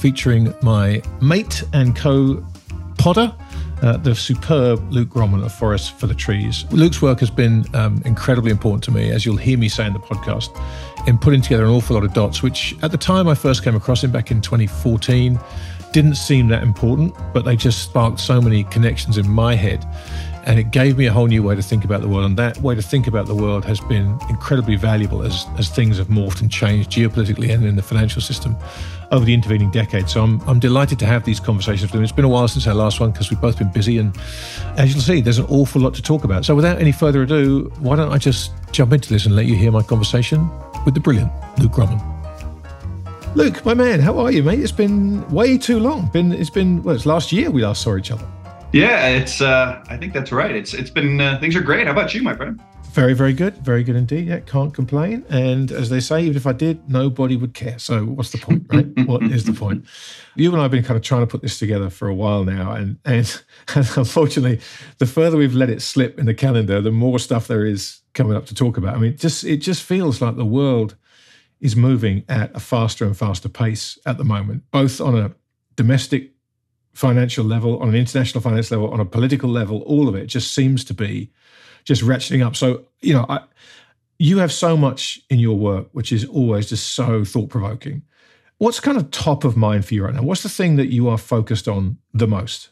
featuring my mate and co podder, uh, the superb Luke Gromen of Forest for the Trees. Luke's work has been um, incredibly important to me, as you'll hear me say in the podcast, in putting together an awful lot of dots, which at the time I first came across him back in 2014 didn't seem that important, but they just sparked so many connections in my head and it gave me a whole new way to think about the world. And that way to think about the world has been incredibly valuable as, as things have morphed and changed geopolitically and in the financial system over the intervening decades. So I'm, I'm delighted to have these conversations with him. It's been a while since our last one because we've both been busy. And as you'll see, there's an awful lot to talk about. So without any further ado, why don't I just jump into this and let you hear my conversation with the brilliant Luke Gromen. Luke, my man, how are you, mate? It's been way too long. Been it's been well, it's last year we last saw each other. Yeah, it's. Uh, I think that's right. It's. It's been. Uh, things are great. How about you, my friend? Very, very good. Very good indeed. Yeah, can't complain. And as they say, even if I did, nobody would care. So what's the point, right? what is the point? You and I have been kind of trying to put this together for a while now, and and, and unfortunately, the further we've let it slip in the calendar, the more stuff there is coming up to talk about. I mean, just it just feels like the world is moving at a faster and faster pace at the moment, both on a domestic financial level, on an international finance level, on a political level, all of it just seems to be just ratcheting up. So, you know, I, you have so much in your work, which is always just so thought provoking. What's kind of top of mind for you right now? What's the thing that you are focused on the most?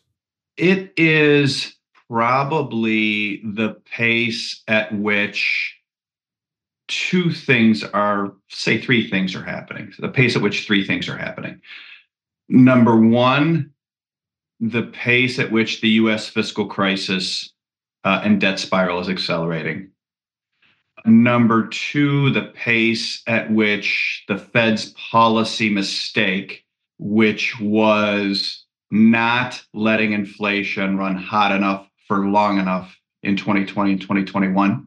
It is probably the pace at which two things are, say, three things are happening. The pace at which three things are happening. Number one, the pace at which the US fiscal crisis uh, and debt spiral is accelerating. Number two, the pace at which the Fed's policy mistake, which was not letting inflation run hot enough for long enough in 2020 and 2021,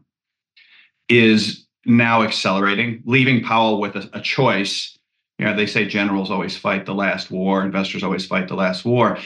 is now accelerating, leaving Powell with a, a choice. You know, they say generals always fight the last war, investors always fight the last war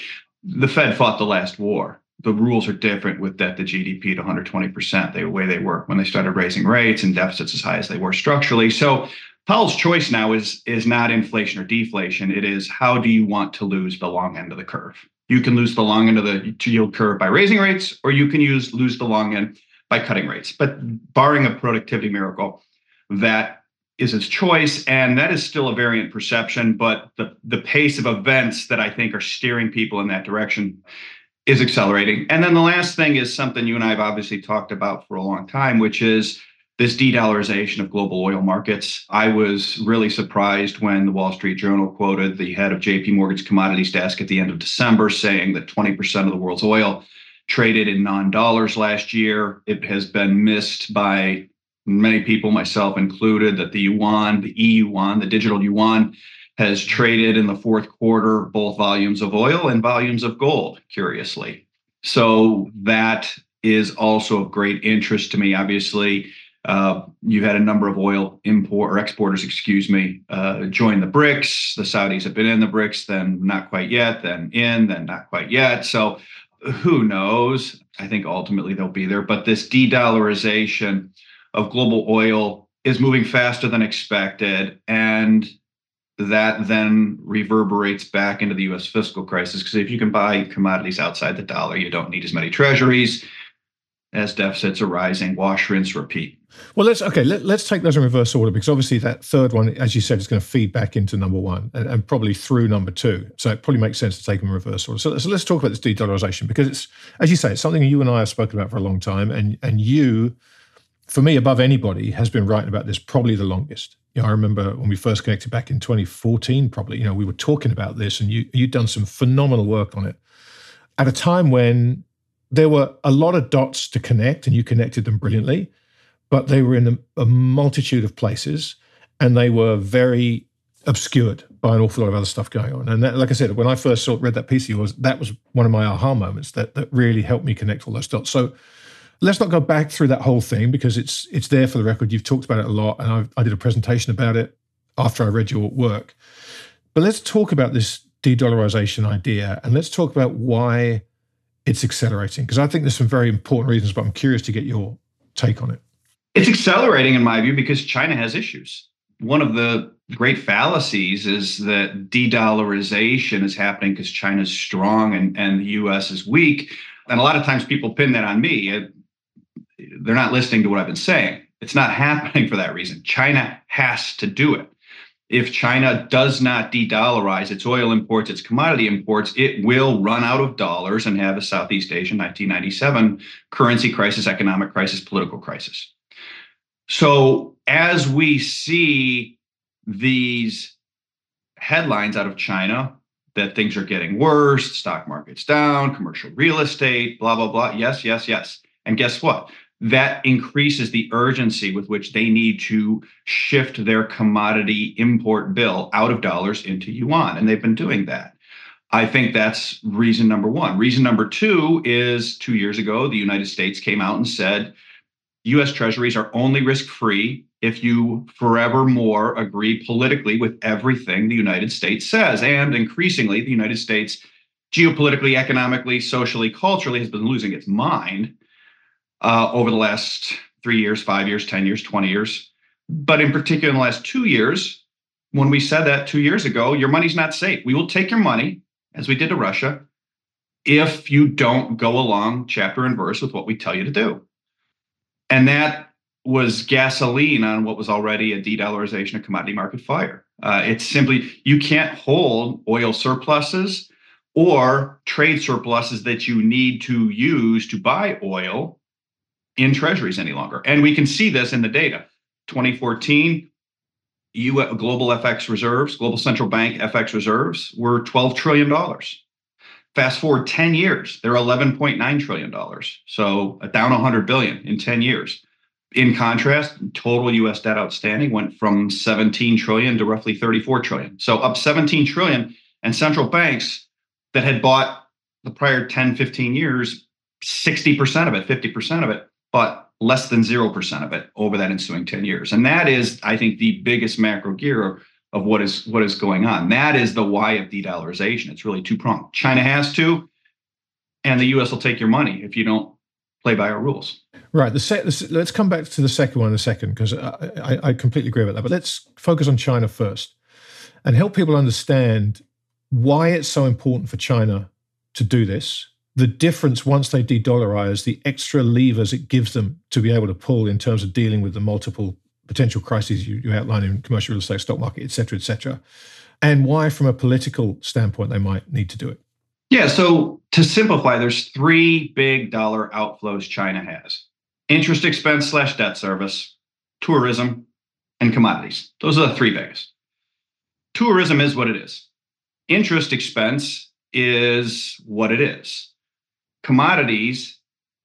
the Fed fought the last war. The rules are different with debt to GDP to 120%, the way they were when they started raising rates and deficits as high as they were structurally. So Powell's choice now is, is not inflation or deflation. It is how do you want to lose the long end of the curve? You can lose the long end of the yield curve by raising rates, or you can use lose the long end by cutting rates. But barring a productivity miracle, that is his choice, and that is still a variant perception. But the the pace of events that I think are steering people in that direction is accelerating. And then the last thing is something you and I have obviously talked about for a long time, which is this de-dollarization of global oil markets. I was really surprised when the Wall Street Journal quoted the head of JP Morgan's commodities desk at the end of December saying that 20% of the world's oil traded in non-dollars last year. It has been missed by many people, myself included, that the yuan, the e yuan, the digital yuan, has traded in the fourth quarter both volumes of oil and volumes of gold, curiously. So that is also of great interest to me. Obviously, uh, you've had a number of oil import or exporters, excuse me, uh, join the BRICS. The Saudis have been in the BRICS, then not quite yet, then in, then not quite yet. So who knows? I think ultimately they'll be there. But this de dollarization of global oil is moving faster than expected. And that then reverberates back into the US fiscal crisis. Because if you can buy commodities outside the dollar, you don't need as many treasuries as deficits are rising. Wash, rinse, repeat. Well, let's okay. Let, us take those in reverse order because obviously that third one, as you said, is going to feed back into number one and, and, probably through number two. So it probably makes sense to take them in reverse order. So, so let's talk about this de-dollarization because it's, as you say, it's something you and I have spoken about for a long time, and and you for me, above anybody, has been writing about this probably the longest. You know, I remember when we first connected back in 2014, probably, you know, we were talking about this and you, you'd done some phenomenal work on it at a time when there were a lot of dots to connect and you connected them brilliantly, but they were in a, a multitude of places and they were very obscured by an awful lot of other stuff going on. And that, like I said, when I first saw, read that piece of yours, that was one of my aha moments that that really helped me connect all those dots. So let's not go back through that whole thing because it's it's there for the record. You've talked about it a lot, and I've, I did a presentation about it after I read your work. But let's talk about this de-dollarization idea, and let's talk about why it's accelerating because I think there's some very important reasons. But I'm curious to get your take on it. It's accelerating, in my view, because China has issues. One of the great fallacies is that de-dollarization is happening because China's strong and, and the U.S. is weak. And a lot of times people pin that on me they're not listening to what I've been saying. It's not happening for that reason. China has to do it. If China does not de dollarize its oil imports, its commodity imports, it will run out of dollars and have a Southeast Asian 1997 currency crisis, economic crisis, political crisis. So, as we see these headlines out of China that things are getting worse, stock market's down, commercial real estate, blah, blah, blah. Yes, yes, yes. And guess what? That increases the urgency with which they need to shift their commodity import bill out of dollars into yuan. And they've been doing that. I think that's reason number one. Reason number two is two years ago, the United States came out and said US treasuries are only risk free if you forevermore agree politically with everything the United States says. And increasingly, the United States, geopolitically, economically, socially, culturally, has been losing its mind uh, over the last three years, five years, 10 years, 20 years. But in particular, in the last two years, when we said that two years ago, your money's not safe. We will take your money, as we did to Russia, if you don't go along chapter and verse with what we tell you to do. And that was gasoline on what was already a de dollarization of commodity market fire. Uh, it's simply, you can't hold oil surpluses or trade surpluses that you need to use to buy oil in treasuries any longer. And we can see this in the data. 2014, U- global FX reserves, global central bank FX reserves were $12 trillion. Fast forward 10 years, they're $11.9 trillion. So uh, down 100 billion in 10 years. In contrast, total US debt outstanding went from 17 trillion to roughly 34 trillion. So up 17 trillion and central banks that had bought the prior 10, 15 years, 60% of it, 50% of it but less than 0% of it over that ensuing 10 years. And that is, I think, the biggest macro gear of what is what is going on. That is the why of de-dollarization. It's really two pronged. China has to, and the U.S. will take your money if you don't play by our rules. Right. The let's come back to the second one in a second because I, I, I completely agree with that. But let's focus on China first and help people understand why it's so important for China to do this the difference once they de-dollarize, the extra levers it gives them to be able to pull in terms of dealing with the multiple potential crises you, you outline in commercial real estate, stock market, et cetera, et cetera, and why, from a political standpoint, they might need to do it. Yeah. So to simplify, there's three big dollar outflows China has: interest expense slash debt service, tourism, and commodities. Those are the three biggest. Tourism is what it is. Interest expense is what it is commodities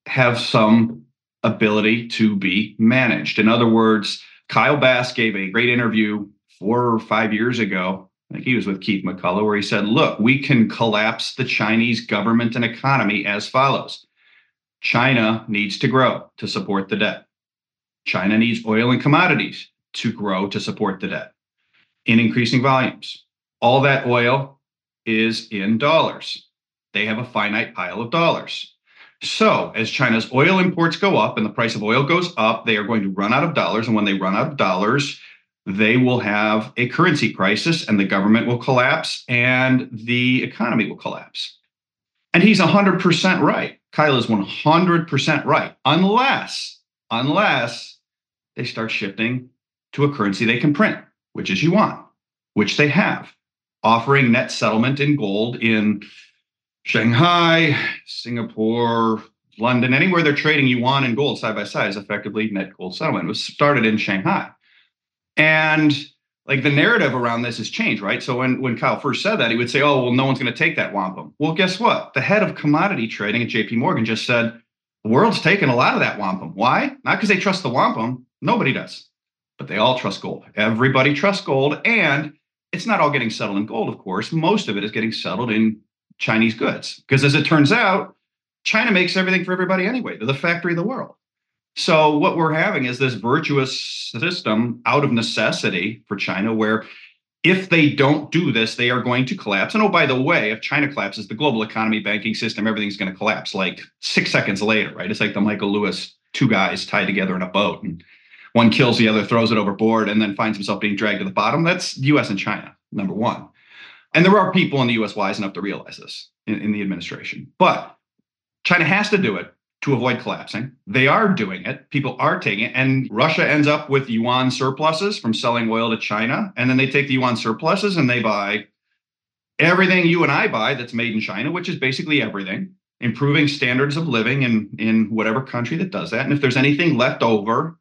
have some ability to be managed. In other words, Kyle Bass gave a great interview four or five years ago. I think he was with Keith McCullough, where he said, Look, we can collapse the Chinese government and economy as follows China needs to grow to support the debt. China needs oil and commodities to grow to support the debt in increasing volumes. All that oil is in dollars they have a finite pile of dollars. So, as China's oil imports go up and the price of oil goes up, they are going to run out of dollars. And when they run out of dollars, they will have a currency crisis and the government will collapse and the economy will collapse. And he's 100% right. Kyle is 100% right, unless, unless they start shifting to a currency they can print, which is yuan, which they have, offering net settlement in gold in Shanghai, Singapore, London, anywhere they're trading yuan and gold side by side is effectively net gold settlement. It was started in Shanghai. And like the narrative around this has changed, right? So when, when Kyle first said that, he would say, oh, well, no one's going to take that wampum. Well, guess what? The head of commodity trading at JP Morgan just said, the world's taking a lot of that wampum. Why? Not because they trust the wampum. Nobody does. But they all trust gold. Everybody trusts gold. And it's not all getting settled in gold, of course. Most of it is getting settled in Chinese goods. Because as it turns out, China makes everything for everybody anyway. They're the factory of the world. So what we're having is this virtuous system out of necessity for China where if they don't do this, they are going to collapse. And oh, by the way, if China collapses, the global economy, banking system, everything's going to collapse like six seconds later, right? It's like the Michael Lewis two guys tied together in a boat and one kills the other, throws it overboard, and then finds himself being dragged to the bottom. That's US and China, number one. And there are people in the US wise enough to realize this in, in the administration. But China has to do it to avoid collapsing. They are doing it. People are taking it. And Russia ends up with yuan surpluses from selling oil to China. And then they take the yuan surpluses and they buy everything you and I buy that's made in China, which is basically everything, improving standards of living in, in whatever country that does that. And if there's anything left over,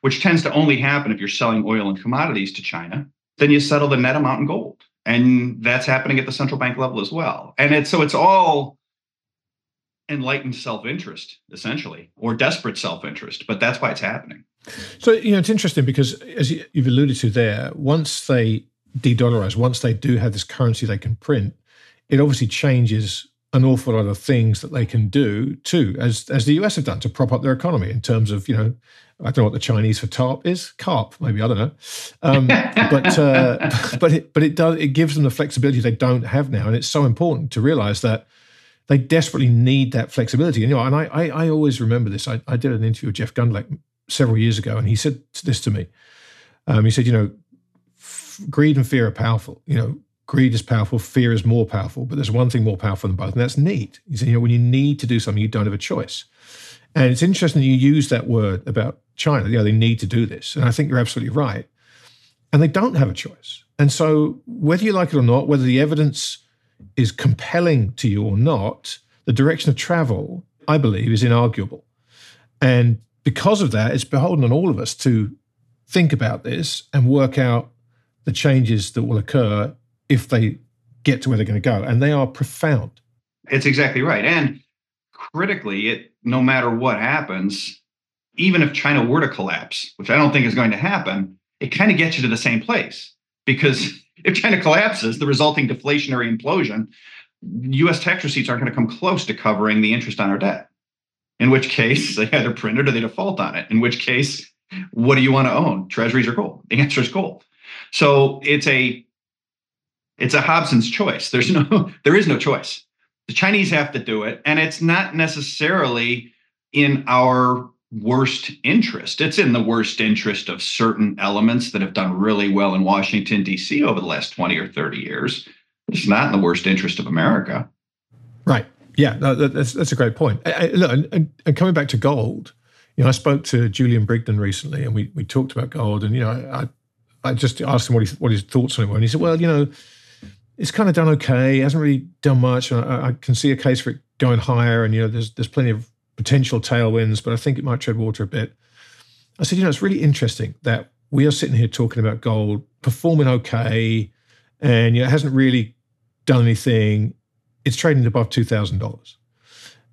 which tends to only happen if you're selling oil and commodities to China, then you settle the net amount in gold. And that's happening at the central bank level as well. And it's so it's all enlightened self-interest essentially or desperate self-interest but that's why it's happening so you know it's interesting because as you've alluded to there once they de-dollarize once they do have this currency they can print it obviously changes an awful lot of things that they can do too as as the us have done to prop up their economy in terms of you know I don't know what the Chinese for TARP is, carp, maybe I don't know, um, but uh, but it, but it does it gives them the flexibility they don't have now, and it's so important to realize that they desperately need that flexibility. And, you know, and I, I, I always remember this. I, I, did an interview with Jeff Gundlach several years ago, and he said this to me. Um, he said, you know, f- greed and fear are powerful. You know, greed is powerful, fear is more powerful, but there's one thing more powerful than both, and that's need. He said, you know, when you need to do something, you don't have a choice. And it's interesting you use that word about China. You know, they need to do this, and I think you're absolutely right. And they don't have a choice. And so, whether you like it or not, whether the evidence is compelling to you or not, the direction of travel, I believe, is inarguable. And because of that, it's beholden on all of us to think about this and work out the changes that will occur if they get to where they're going to go. And they are profound. It's exactly right. And critically, it no matter what happens, even if China were to collapse, which I don't think is going to happen, it kind of gets you to the same place because if China collapses, the resulting deflationary implosion, US tax receipts aren't going to come close to covering the interest on our debt. In which case, they either print it or they default on it. In which case, what do you want to own? Treasuries or gold? The answer is gold. So it's a it's a Hobson's choice. There's no there is no choice. The Chinese have to do it, and it's not necessarily in our worst interest. It's in the worst interest of certain elements that have done really well in Washington, D.C. over the last 20 or 30 years. It's not in the worst interest of America. Right. Yeah, no, that's, that's a great point. I, I, look, and, and, coming back to gold, you know, I spoke to Julian Brigden recently and we, we talked about gold. And, you know, I, I just asked him what, he, what his thoughts on it were. And he said, well, you know, it's kind of done okay. It hasn't really done much. I, I can see a case for it going higher. And, you know, there's, there's plenty of potential tailwinds, but I think it might tread water a bit. I said, you know, it's really interesting that we are sitting here talking about gold performing okay, and you know, it hasn't really done anything. It's trading above two thousand dollars,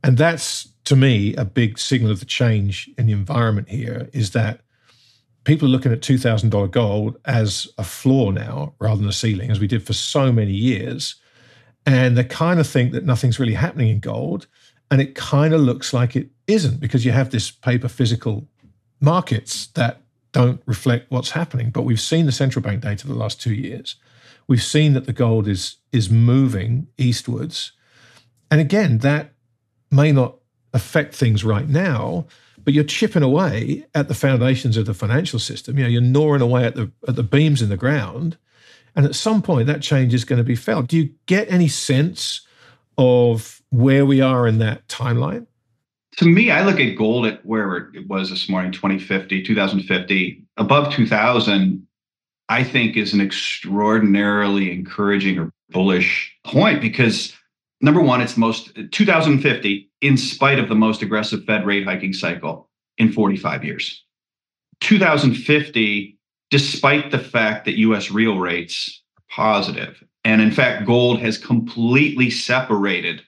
and that's to me a big signal of the change in the environment here. Is that people are looking at two thousand dollar gold as a floor now rather than a ceiling, as we did for so many years, and they kind of think that nothing's really happening in gold and it kind of looks like it isn't because you have this paper physical markets that don't reflect what's happening. But we've seen the central bank data for the last two years. We've seen that the gold is is moving eastwards. And again, that may not affect things right now, but you're chipping away at the foundations of the financial system. You know, you're gnawing away at the at the beams in the ground. And at some point that change is going to be felt. Do you get any sense of where we are in that timeline? To me, I look at gold at where it was this morning, 2050, 2050, above 2000, I think is an extraordinarily encouraging or bullish point because number one, it's most 2050, in spite of the most aggressive Fed rate hiking cycle in 45 years. 2050, despite the fact that US real rates are positive. And in fact, gold has completely separated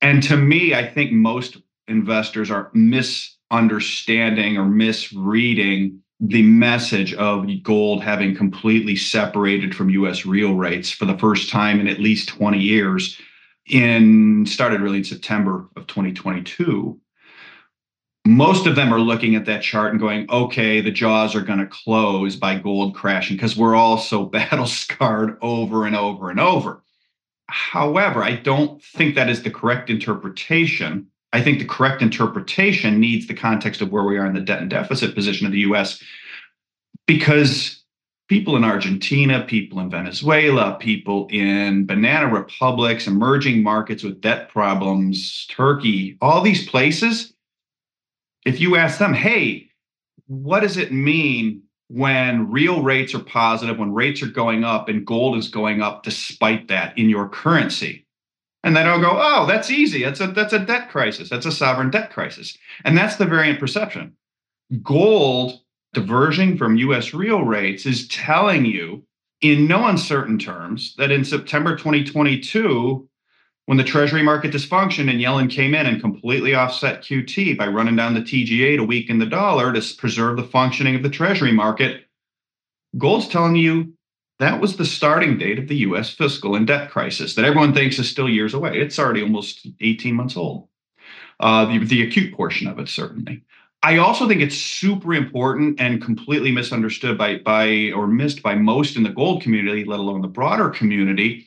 and to me, I think most investors are misunderstanding or misreading the message of gold having completely separated from US real rates for the first time in at least 20 years in started really in September of 2022 most of them are looking at that chart and going okay the jaws are going to close by gold crashing because we're all so battle scarred over and over and over. However i don't think that is the correct interpretation. I think the correct interpretation needs the context of where we are in the debt and deficit position of the US because people in Argentina, people in Venezuela, people in banana republics, emerging markets with debt problems, Turkey, all these places, if you ask them, hey, what does it mean when real rates are positive, when rates are going up and gold is going up despite that in your currency? And then I'll go, oh, that's easy. That's a that's a debt crisis. That's a sovereign debt crisis. And that's the variant perception. Gold diverging from US real rates is telling you in no uncertain terms that in September 2022, when the treasury market dysfunctioned and Yellen came in and completely offset QT by running down the TGA to weaken the dollar to preserve the functioning of the treasury market, gold's telling you that was the starting date of the US fiscal and debt crisis that everyone thinks is still years away. It's already almost 18 months old. Uh, the, the acute portion of it, certainly. I also think it's super important and completely misunderstood by, by or missed by most in the gold community, let alone the broader community,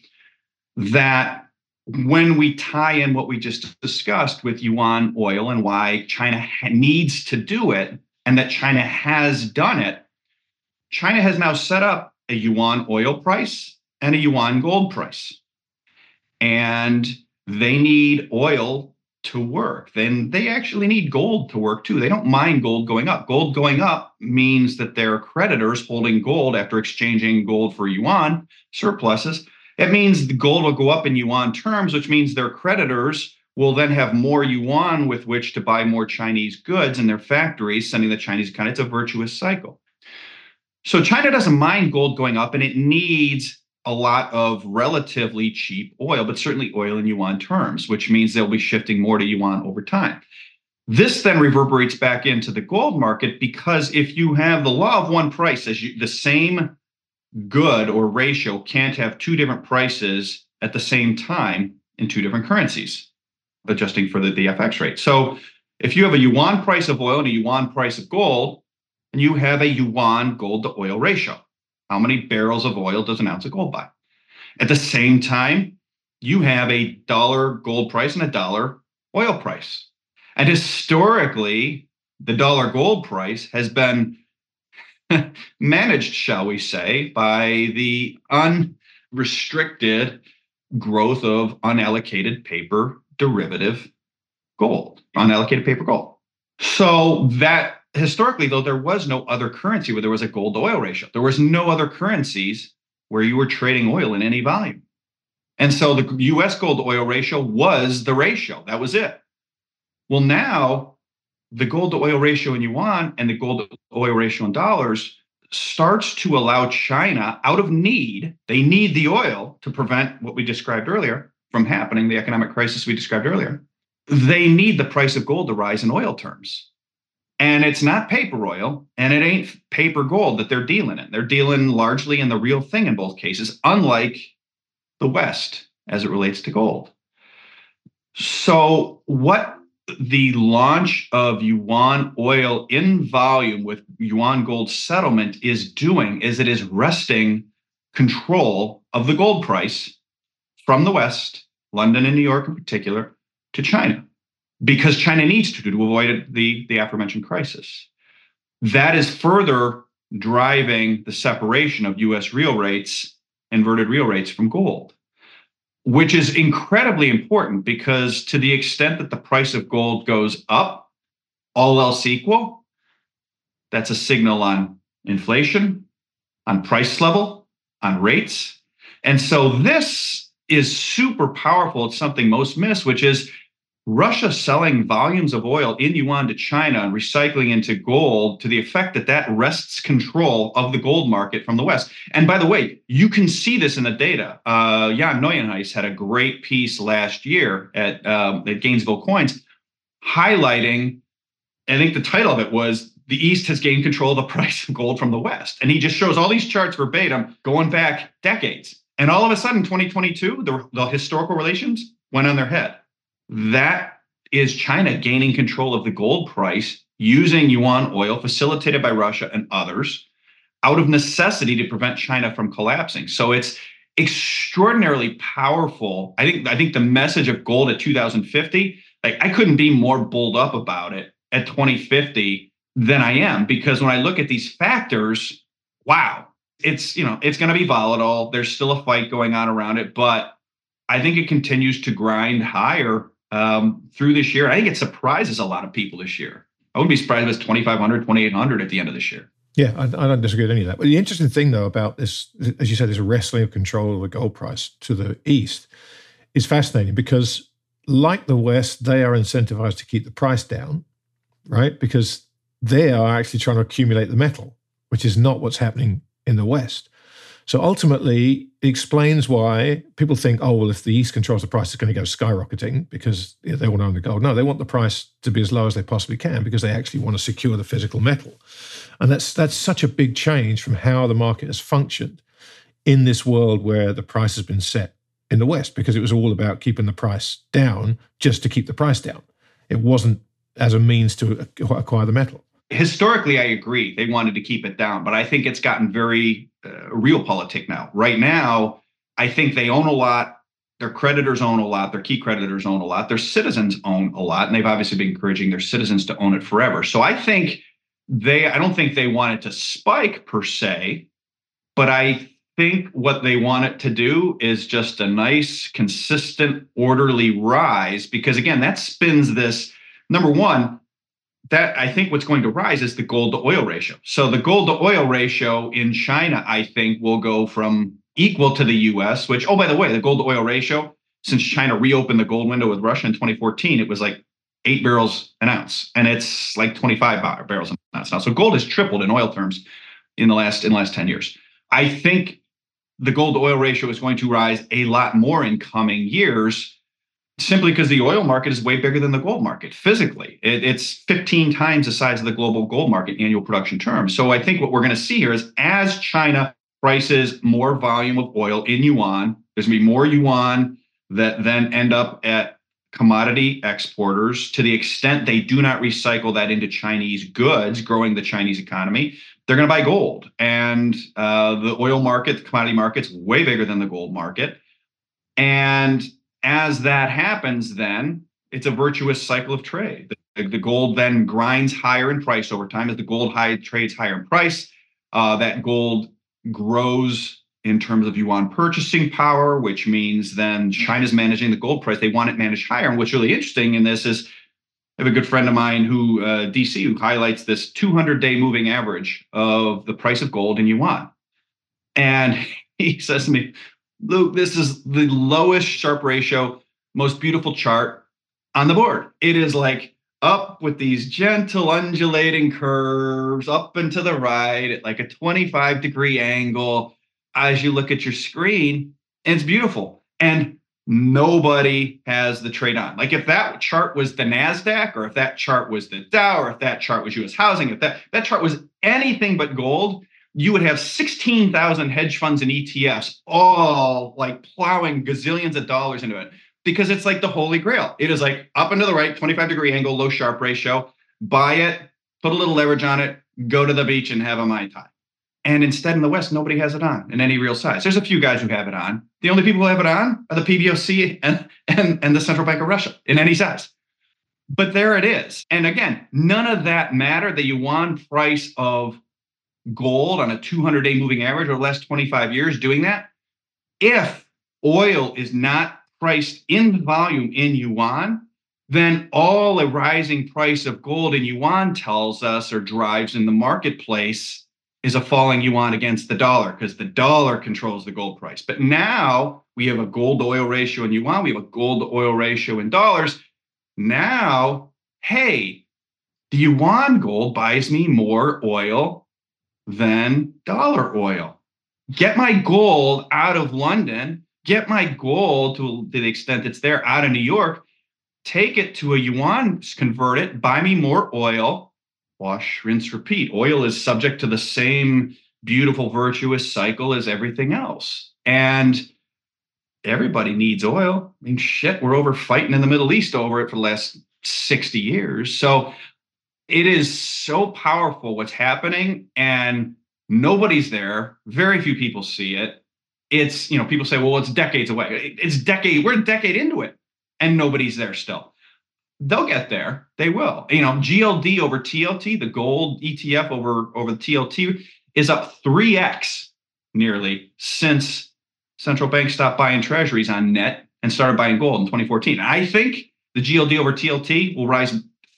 that when we tie in what we just discussed with yuan oil and why China needs to do it and that China has done it, China has now set up a yuan oil price and a yuan gold price. And they need oil to work. Then they actually need gold to work too. They don't mind gold going up. Gold going up means that their creditors holding gold after exchanging gold for yuan surpluses. It means the gold will go up in yuan terms, which means their creditors will then have more yuan with which to buy more Chinese goods in their factories, sending the Chinese kind. It's a virtuous cycle. So China doesn't mind gold going up and it needs a lot of relatively cheap oil, but certainly oil in yuan terms, which means they'll be shifting more to yuan over time. This then reverberates back into the gold market because if you have the law of one price, as you, the same good or ratio can't have two different prices at the same time in two different currencies, adjusting for the, the FX rate. So if you have a yuan price of oil and a yuan price of gold, and you have a yuan gold to oil ratio. How many barrels of oil does an ounce of gold buy? At the same time, you have a dollar gold price and a dollar oil price. And historically, the dollar gold price has been managed, shall we say, by the unrestricted growth of unallocated paper derivative gold, unallocated paper gold. So that historically, though, there was no other currency where there was a gold oil ratio. There was no other currencies where you were trading oil in any volume. And so the US gold oil ratio was the ratio. That was it. Well, now the gold to oil ratio in yuan and the gold to oil ratio in dollars starts to allow China out of need. They need the oil to prevent what we described earlier from happening, the economic crisis we described earlier. They need the price of gold to rise in oil terms. And it's not paper oil and it ain't paper gold that they're dealing in. They're dealing largely in the real thing in both cases, unlike the West as it relates to gold. So, what the launch of yuan oil in volume with yuan gold settlement is doing is it is wresting control of the gold price from the West, London and New York in particular, to China because China needs to to avoid the, the aforementioned crisis. That is further driving the separation of US real rates, inverted real rates from gold, which is incredibly important because to the extent that the price of gold goes up, all else equal, that's a signal on inflation, on price level, on rates. And so this is super powerful. It's something most miss, which is Russia selling volumes of oil in yuan to China and recycling into gold to the effect that that wrests control of the gold market from the West. And by the way, you can see this in the data. Uh, Jan Nieuwenhuijs had a great piece last year at, um, at Gainesville Coins highlighting, I think the title of it was the East has gained control of the price of gold from the West. And he just shows all these charts verbatim going back decades. And all of a sudden, 2022, the, the historical relations went on their head. That is China gaining control of the gold price using yuan oil facilitated by Russia and others out of necessity to prevent China from collapsing. So it's extraordinarily powerful. I think I think the message of gold at 2050, like I couldn't be more bulled up about it at 2050 than I am because when I look at these factors, wow, it's you know, it's going to be volatile. There's still a fight going on around it, but I think it continues to grind higher um, through this year. I think it surprises a lot of people this year. I wouldn't be surprised if it's 2,500, 2,800 at the end of this year. Yeah, I, I, don't disagree with any of that. But the interesting thing, though, about this, as you said, this wrestling of control of the gold price to the east is fascinating because, like the West, they are incentivized to keep the price down, right? Because they are actually trying to accumulate the metal, which is not what's happening in the West. So ultimately, it explains why people think, oh, well, if the East controls the price, it's going to go skyrocketing because they want to own the gold. No, they want the price to be as low as they possibly can because they actually want to secure the physical metal. And that's that's such a big change from how the market has functioned in this world where the price has been set in the West, because it was all about keeping the price down just to keep the price down. It wasn't as a means to acquire the metal. Historically, I agree. They wanted to keep it down, but I think it's gotten very uh, realpolitik now. Right now, I think they own a lot. Their creditors own a lot. Their key creditors own a lot. Their citizens own a lot, and they've obviously been encouraging their citizens to own it forever. So I think they. I don't think they want it to spike per se, but I think what they want it to do is just a nice, consistent, orderly rise. Because again, that spins this. Number one, that I think what's going to rise is the gold to oil ratio. So the gold to oil ratio in China, I think, will go from equal to the US, which, oh, by the way, the gold to oil ratio, since China reopened the gold window with Russia in 2014, it was like eight barrels an ounce. And it's like 25 barrels an ounce now. So gold has tripled in oil terms in the last in the last 10 years. I think the gold to oil ratio is going to rise a lot more in coming years simply because the oil market is way bigger than the gold market physically. It, it's 15 times the size of the global gold market annual production terms. So I think what we're going to see here is as China prices more volume of oil in yuan, there's going to be more yuan that then end up at commodity exporters to the extent they do not recycle that into Chinese goods, growing the Chinese economy. They're going to buy gold. And uh, the oil market, the commodity market's way bigger than the gold market. And as that happens, then it's a virtuous cycle of trade. The, the, gold then grinds higher in price over time as the gold high trades higher in price. Uh, that gold grows in terms of yuan purchasing power, which means then China's managing the gold price. They want it managed higher. And what's really interesting in this is I have a good friend of mine who uh, DC who highlights this 200 day moving average of the price of gold in yuan. And he says to me, Luke, this is the lowest Sharpe ratio, most beautiful chart on the board. It is like up with these gentle undulating curves up and to the right at like a 25 degree angle as you look at your screen. And it's beautiful. And nobody has the trade on. Like if that chart was the NASDAQ, or if that chart was the Dow, or if that chart was US housing, if that, that chart was anything but gold, you would have 16,000 hedge funds and ETFs all like plowing gazillions of dollars into it because it's like the holy grail. It is like up and to the right, 25 degree angle, low Sharpe ratio, buy it, put a little leverage on it, go to the beach and have a Mai Tai. And instead in the West, nobody has it on in any real size. There's a few guys who have it on. The only people who have it on are the PBOC and, and, and the Central Bank of Russia in any size. But there it is. And again, none of that matter. The yuan price of gold on a 200 day moving average over the last 25 years doing that. If oil is not priced in volume in yuan, then all a rising price of gold in yuan tells us or drives in the marketplace is a falling yuan against the dollar because the dollar controls the gold price. But now we have a gold oil ratio in yuan, we have a gold oil ratio in dollars. Now, hey, the yuan gold buys me more oil than dollar oil. Get my gold out of London, get my gold to, the extent it's there out of New York, take it to a yuan, convert it, buy me more oil, wash, rinse, repeat. Oil is subject to the same beautiful, virtuous cycle as everything else. And everybody needs oil. I mean, shit, we're over fighting in the Middle East over it for the last 60 years. So it is so powerful what's happening, and nobody's there. Very few people see it. It's, you know, people say, well, it's decades away. It's decade, we're a decade into it, and nobody's there still. They'll get there. They will. You know, GLD over TLT, the gold ETF over, over the TLT is up 3x nearly since central banks stopped buying treasuries on net and started buying gold in 2014. I think the GLD over TLT will rise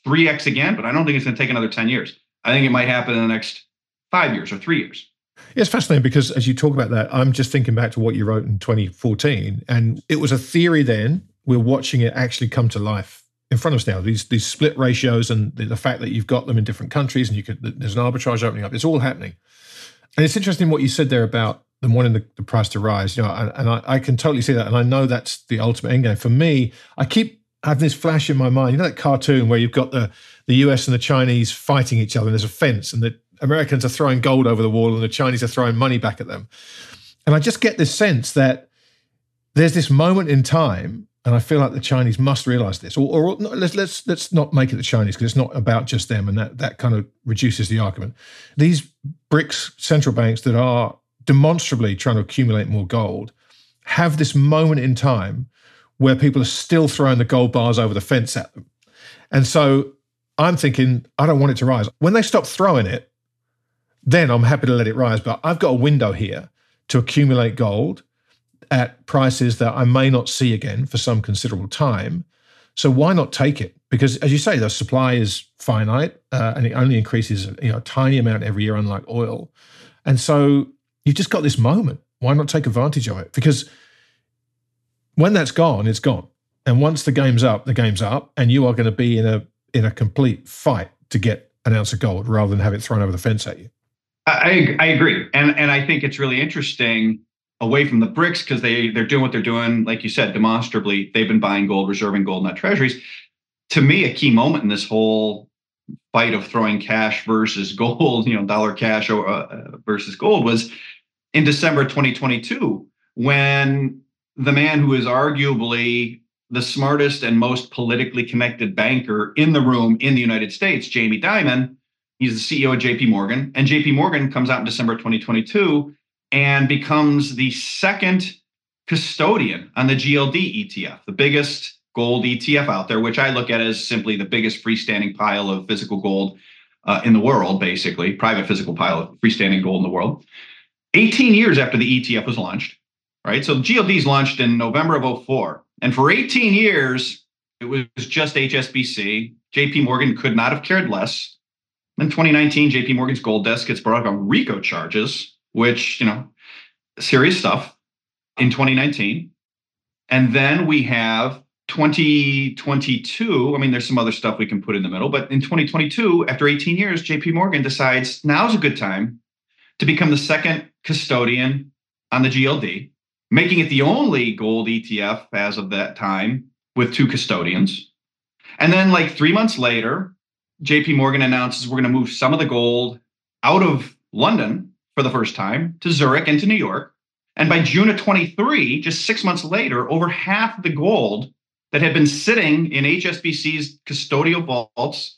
3x again, but I don't think it's going to take another 10 years. I think it might happen in the next five years or three years. It's fascinating because as you talk about that, I'm just thinking back to what you wrote in 2014, and it was a theory then. We're watching it actually come to life in front of us now. These these split ratios and the, the fact that you've got them in different countries, and you could there's an arbitrage opening up. It's all happening, and it's interesting what you said there about them wanting the, the price to rise. You know, and, and I, I can totally see that, and I know that's the ultimate end game for me. I keep have this flash in my mind. You know that cartoon where you've got the the US and the Chinese fighting each other, and there's a fence, and the Americans are throwing gold over the wall, and the Chinese are throwing money back at them. And I just get this sense that there's this moment in time, and I feel like the Chinese must realize this. Or, or let's let's let's not make it the Chinese because it's not about just them, and that that kind of reduces the argument. These BRICS central banks that are demonstrably trying to accumulate more gold have this moment in time where people are still throwing the gold bars over the fence at them. And so I'm thinking, I don't want it to rise. When they stop throwing it, then I'm happy to let it rise. But I've got a window here to accumulate gold at prices that I may not see again for some considerable time. So why not take it? Because as you say, the supply is finite uh, and it only increases you know a tiny amount every year, unlike oil. And so you've just got this moment. Why not take advantage of it? Because when that's gone, it's gone. And once the game's up, the game's up, and you are going to be in a in a complete fight to get an ounce of gold rather than have it thrown over the fence at you. I I agree, and and I think it's really interesting away from the BRICS because they they're doing what they're doing, like you said, demonstrably they've been buying gold, reserving gold, not treasuries. To me, a key moment in this whole fight of throwing cash versus gold, you know, dollar cash or, uh, versus gold was in December 2022 when the man who is arguably the smartest and most politically connected banker in the room in the United States, Jamie Dimon. He's the CEO of JP Morgan. And JP Morgan comes out in December 2022 and becomes the second custodian on the GLD ETF, the biggest gold ETF out there, which I look at as simply the biggest freestanding pile of physical gold uh, in the world, basically, private physical pile of freestanding gold in the world. 18 years after the ETF was launched, right? So GLD's launched in November of 04. And for 18 years, it was just HSBC. JP Morgan could not have cared less. In 2019, JP Morgan's gold desk gets brought up on RICO charges, which, you know, serious stuff in 2019. And then we have 2022. I mean, there's some other stuff we can put in the middle, but in 2022, after 18 years, JP Morgan decides now's a good time to become the second custodian on the GLD making it the only gold ETF as of that time with two custodians. And then, like three months later, JP Morgan announces we're going to move some of the gold out of London for the first time to Zurich and to New York. And by June of 23, just six months later, over half the gold that had been sitting in HSBC's custodial vaults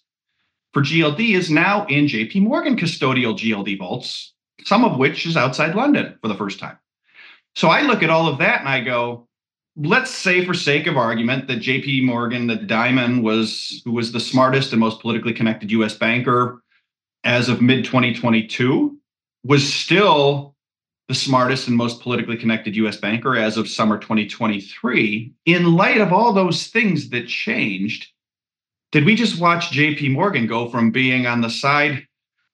for GLD is now in JP Morgan custodial GLD vaults, some of which is outside London for the first time. So I look at all of that and I go, let's say for sake of argument that JP Morgan, that Dimon was who was the smartest and most politically connected US banker as of mid 2022 was still the smartest and most politically connected US banker as of summer 2023 in light of all those things that changed did we just watch JP Morgan go from being on the side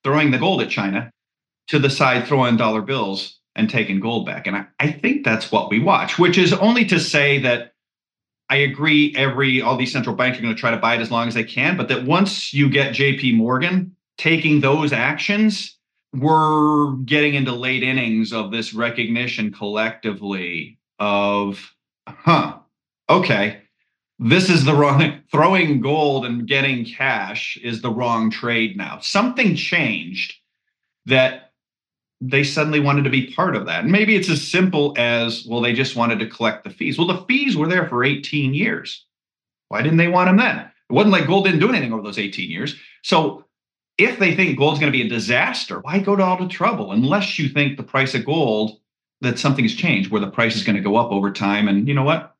throwing the gold at China to the side throwing dollar bills and taking gold back. And I, I think that's what we watch, which is only to say that I agree every all these central banks are going to try to buy it as long as they can, but that once you get JP Morgan taking those actions, we're getting into late innings of this recognition collectively of, huh, okay, this is the wrong throwing gold and getting cash is the wrong trade now. Something changed that they suddenly wanted to be part of that. And maybe it's as simple as well, they just wanted to collect the fees. Well, the fees were there for 18 years. Why didn't they want them then? It wasn't like gold didn't do anything over those 18 years. So if they think gold's going to be a disaster, why go to all the trouble unless you think the price of gold that something has changed where the price is going to go up over time and you know what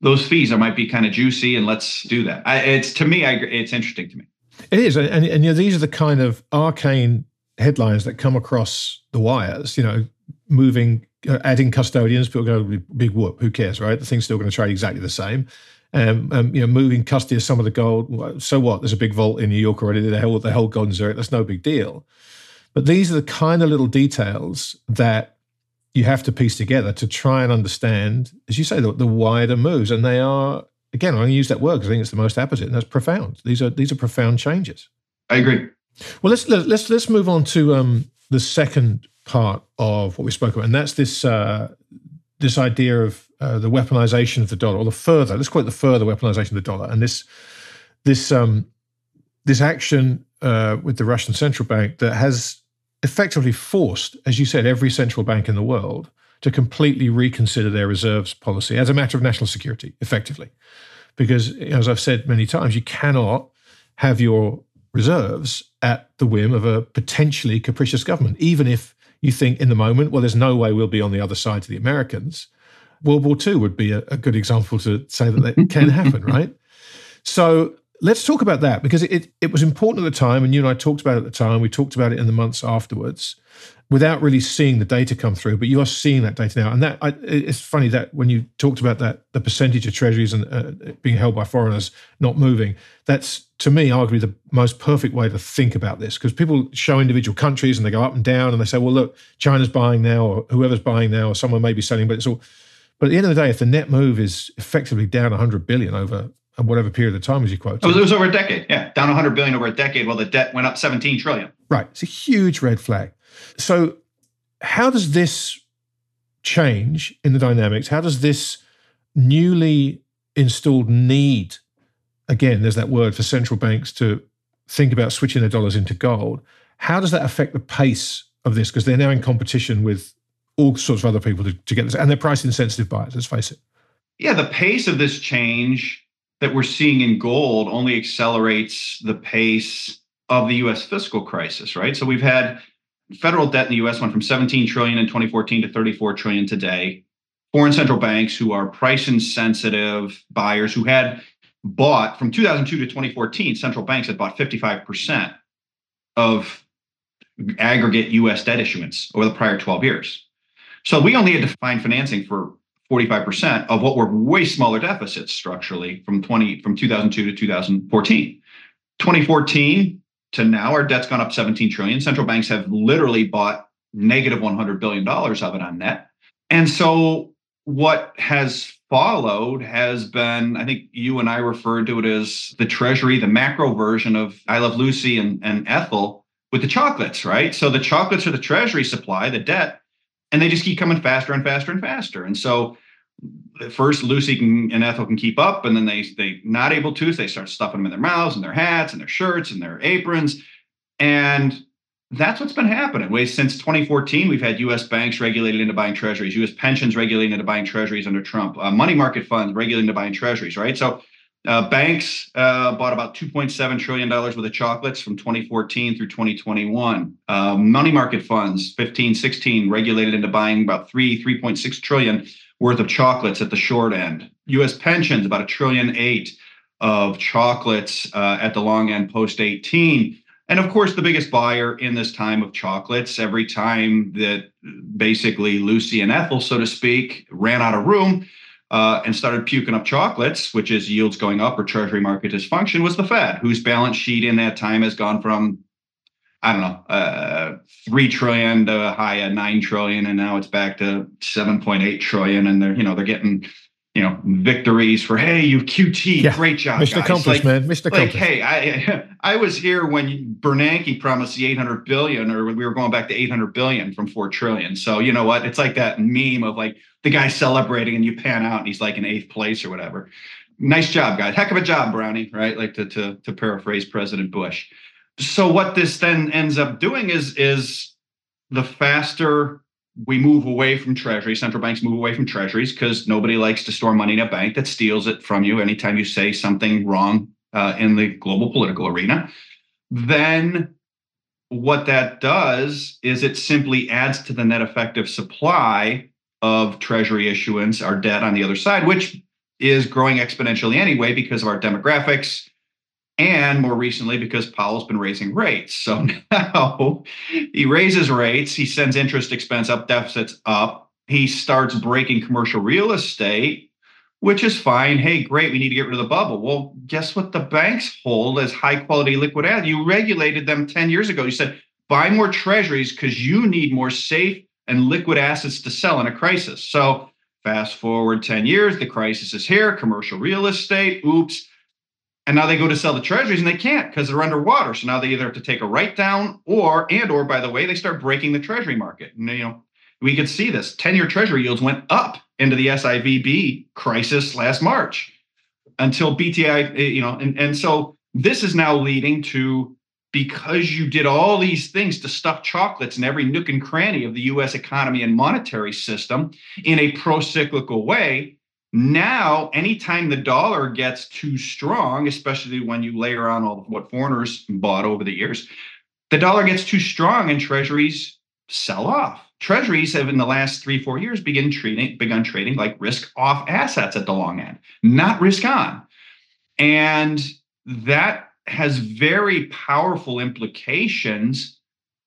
those fees are might be kind of juicy and let's do that I, it's to me I, it's interesting to me it is and, and, and you know these are the kind of arcane headlines that come across the wires you know moving uh, adding custodians people go big whoop who cares right the thing's still going to trade exactly the same um, um, you know, moving custody of some of the gold. So what? There's a big vault in New York already. They hold they hold gold in Zurich. That's no big deal. But these are the kind of little details that you have to piece together to try and understand, as you say, the, the wider moves. And they are again, I'm going to use that word because I think it's the most apposite, and that's profound. These are these are profound changes. I agree. Well, let's let's let's move on to um, the second part of what we spoke about, and that's this uh, this idea of uh, the weaponization of the dollar, or the further, let's call it the further weaponization of the dollar, and this this um, this action uh, with the Russian central bank that has effectively forced, as you said, every central bank in the world to completely reconsider their reserves policy as a matter of national security, effectively, because as I've said many times, you cannot have your reserves at the whim of a potentially capricious government, even if you think in the moment, well, there's no way we'll be on the other side to the Americans. World War II would be a, a good example to say that that can happen, right? So let's talk about that because it, it was important at the time, and you and I talked about it at the time. We talked about it in the months afterwards without really seeing the data come through. But you are seeing that data now, and that I, it's funny that when you talked about that, the percentage of treasuries and uh, being held by foreigners not moving, that's to me arguably the most perfect way to think about this because people show individual countries and they go up and down and they say, well, look, China's buying now, or whoever's buying now, or someone may be selling, but it's all. But at the end of the day, if the net move is effectively down 100 billion over whatever period of time as you quote. Oh, it was over a decade. Yeah, down 100 billion over a decade, while the debt went up 17 trillion. Right, it's a huge red flag. So, how does this change in the dynamics? How does this newly installed need? Again, there's that word for central banks to think about switching their dollars into gold. How does that affect the pace of this? Because they're now in competition with all sorts of other people to, to get this, and they're price insensitive buyers. Let's face it. Yeah, the pace of this change that we're seeing in gold only accelerates the pace of the US fiscal crisis, right? So we've had federal debt in the US went from 17 trillion in 2014 to 34 trillion today. Foreign central banks who are price insensitive buyers who had bought from 2002 to 2014, central banks had bought 55% of aggregate US debt issuance over the prior 12 years. So we only had to find financing for 45% of what were way smaller deficits structurally from 20 from 2002 to 2014. 2014 to now our debt's gone up 17 trillion. Central banks have literally bought negative 100 billion dollars of it on net. And so what has followed has been I think you and I referred to it as the treasury, the macro version of I Love Lucy and, and Ethel with the chocolates, right? So the chocolates are the treasury supply, the debt, and they just keep coming faster and faster and faster. And so first Lucy can, and Ethel can keep up, and then they they not able to, so they start stuffing them in their mouths and their hats and their shirts and their aprons, and that's what's been happening. Way since 2014, we've had U.S. banks regulated into buying treasuries, U.S. pensions regulated into buying treasuries under Trump, uh, money market funds regulated into buying treasuries, right? So. Uh, banks uh, bought about $2.7 trillion worth of chocolates from 2014 through 2021. Uh, money market funds, 15, 16, regulated into buying about 3, 3.6 trillion worth of chocolates at the short end. U.S. pensions about a trillion eight of chocolates uh, at the long end post 18. And of course, the biggest buyer in this time of chocolates, every time that basically Lucy and Ethel, so to speak, ran out of room uh, and started puking up chocolates, which is yields going up or treasury market dysfunction, was the Fed, whose balance sheet in that time has gone from I don't know, uh, three trillion to high at nine trillion, and now it's back to seven point eight trillion, and they're you know they're getting you know victories for hey you QT yeah. great job Mr. Guys. Like, man Mr. Like hey I I was here when Bernanke promised the 800 billion or we were going back to 800 billion from 4 trillion so you know what it's like that meme of like the guy celebrating and you pan out and he's like in eighth place or whatever nice job, guys. Heck of a job, Brownie, right? Like to, to, to paraphrase President Bush. So what this then ends up doing is, is the faster we move away from treasury, central banks move away from treasuries because nobody likes to store money in a bank that steals it from you anytime you say something wrong uh, in the global political arena. Then what that does is it simply adds to the net effective supply of treasury issuance, our debt on the other side, which is growing exponentially anyway because of our demographics and more recently because Powell's been raising rates. So now he raises rates, he sends interest expense up, deficits up. He starts breaking commercial real estate, which is fine. Hey, great, we need to get rid of the bubble. Well, guess what the banks hold as high quality liquid assets? You regulated them 10 years ago. You said buy more treasuries because you need more safe and liquid assets to sell in a crisis. So fast forward 10 years, the crisis is here, commercial real estate, oops and now they go to sell the treasuries and they can't because they're underwater. So now they either have to take a write down or and or by the way they start breaking the treasury market. And you know we could see this. 10-year treasury yields went up into the SIVB crisis last March until BTI eh, you know and, and so this is now leading to because you did all these things to stuff chocolates in every nook and cranny of the US economy and monetary system in a pro-cyclical way now, anytime the dollar gets too strong, especially when you layer on all of what foreigners bought over the years, the dollar gets too strong and treasuries sell off. Treasuries have in the last three, four years begin trading, begun trading like risk off assets at the long end, not risk on. And that has very powerful implications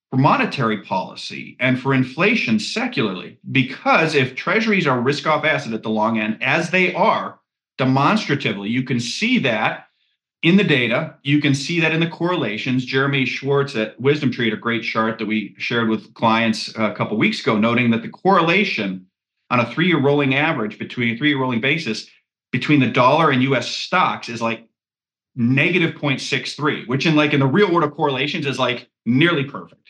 for monetary policy and for inflation secularly. Because if treasuries are risk off asset at the long end, as they are demonstratively, you can see that in the data. You can see that in the correlations. Jeremy Schwartz at WisdomTree had a great chart that we shared with clients uh, a couple weeks ago, noting that the correlation on a three year rolling average between a three year rolling basis between the dollar and US stocks is like negative 0.63, which in like in the real world of correlations is like nearly perfect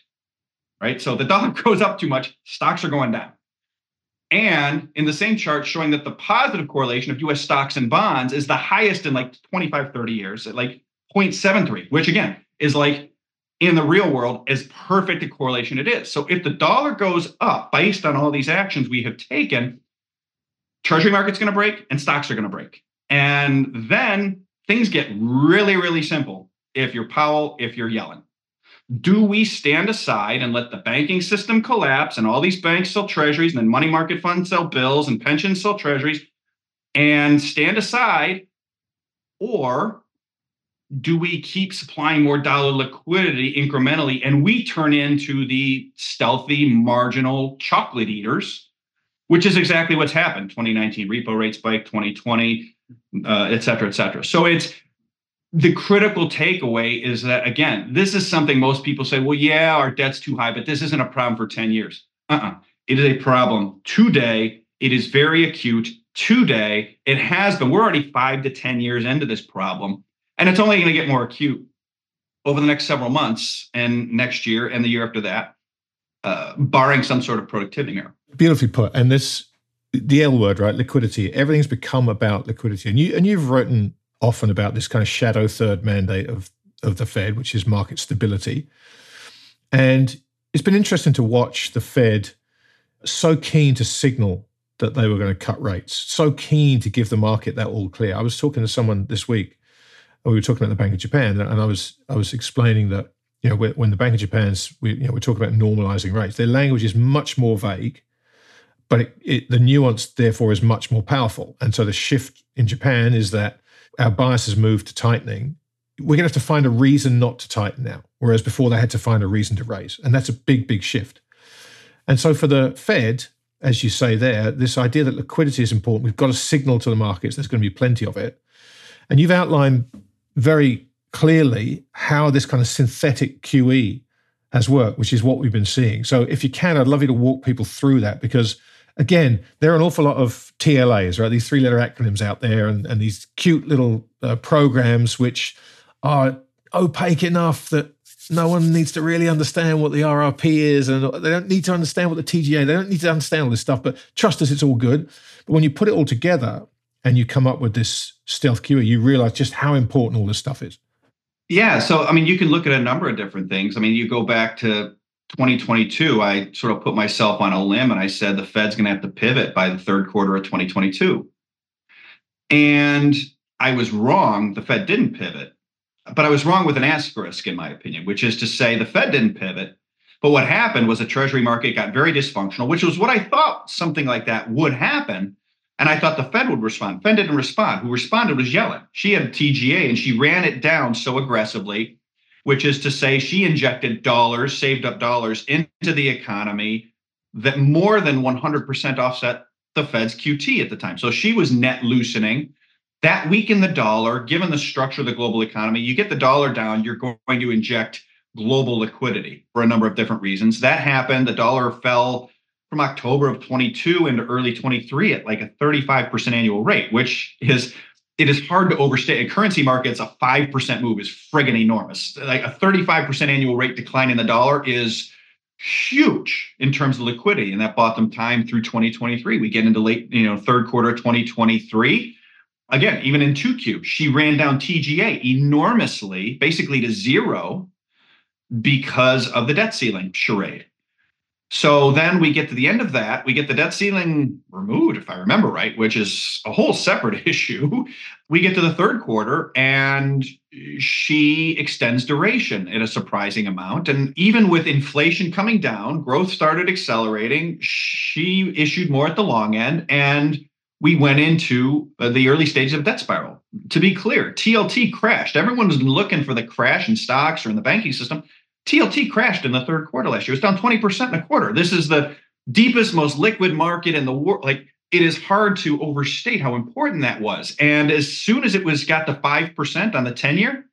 right? So the dollar goes up too much, stocks are going down. And in the same chart, showing that the positive correlation of US stocks and bonds is the highest in like 25, 30 years at like 0.73, which again is like in the real world as perfect a correlation it is. So if the dollar goes up based on all these actions we have taken, treasury market's going to break and stocks are going to break. And then things get really, really simple if you're Powell, if you're Yellen do we stand aside and let the banking system collapse and all these banks sell treasuries and then money market funds sell bills and pensions sell treasuries and stand aside? Or do we keep supplying more dollar liquidity incrementally and we turn into the stealthy marginal chocolate eaters, which is exactly what's happened 2019 repo rate spike, 2020, uh, et cetera, et cetera. So it's the critical takeaway is that again this is something most people say well yeah our debt's too high but this isn't a problem for 10 years. Uh-uh. It is a problem today. It is very acute today. It has been. We're already five to 10 years into this problem and it's only going to get more acute over the next several months and next year and the year after that uh, barring some sort of productivity error beautifully put. And this the L word, right? Liquidity. Everything's become about liquidity, and you and you've written often about this kind of shadow third mandate of of the Fed, which is market stability. And it's been interesting to watch the Fed so keen to signal that they were going to cut rates, so keen to give the market that all clear. I was talking to someone this week, we were talking about the Bank of Japan, and I was I was explaining that you know when the Bank of Japan's we you know we're talking about normalizing rates, their language is much more vague, but it, it, the nuance therefore is much more powerful. And so the shift in Japan is that our bias has moved to tightening, we're going to have to find a reason not to tighten now, whereas before they had to find a reason to raise. And that's a big, big shift. And so for the Fed, as you say there, this idea that liquidity is important, we've got to signal to the markets there's going to be plenty of it. And you've outlined very clearly how this kind of synthetic QE has worked, which is what we've been seeing. So if you can, I'd love you to walk people through that because again, there are an awful lot of TLAs, right? These three letter acronyms out there and, and these cute little uh, programs which are opaque enough that no one needs to really understand what the RRP is and they don't need to understand what the TGA, they don't need to understand all this stuff, but trust us, it's all good. But when you put it all together and you come up with this stealth QE, you realize just how important all this stuff is. Yeah. So, I mean, you can look at a number of different things. I mean, you go back to 2022, I sort of put myself on a limb and I said the Fed's going to have to pivot by the third quarter of 2022. And I was wrong. The Fed didn't pivot, but I was wrong with an asterisk, in my opinion, which is to say the Fed didn't pivot. But what happened was the Treasury market got very dysfunctional, which was what I thought something like that would happen. And I thought the Fed would respond. Fed didn't respond. Who responded was Yellen. She had TGA and she ran it down so aggressively, which is to say she injected dollars, saved up dollars into the economy that more than 100% offset the Fed's QT at the time. So she was net loosening. That weakened the dollar, given the structure of the global economy. You get the dollar down, you're going to inject global liquidity for a number of different reasons. That happened. The dollar fell from October of 22 into early 23 at like a 35% annual rate, which is it is hard to overstate. In currency markets, a 5% move is friggin' enormous. Like a 35% annual rate decline in the dollar is huge in terms of liquidity. And that bought them time through 2023. We get into late, you know, third quarter 2023. Again, even in 2Q, she ran down TGA enormously, basically to zero because of the debt ceiling charade. So then we get to the end of that. We get the debt ceiling removed, if I remember right, which is a whole separate issue. We get to the third quarter and she extends duration in a surprising amount. And even with inflation coming down, growth started accelerating. She issued more at the long end and we went into the early stages of debt spiral. To be clear, TLT crashed. Everyone was looking for the crash in stocks or in the banking system. TLT crashed in the third quarter last year. It's down 20% in a quarter. This is the deepest, most liquid market in the world. Like it is hard to overstate how important that was. And as soon as it was got to 5% on the 10 year,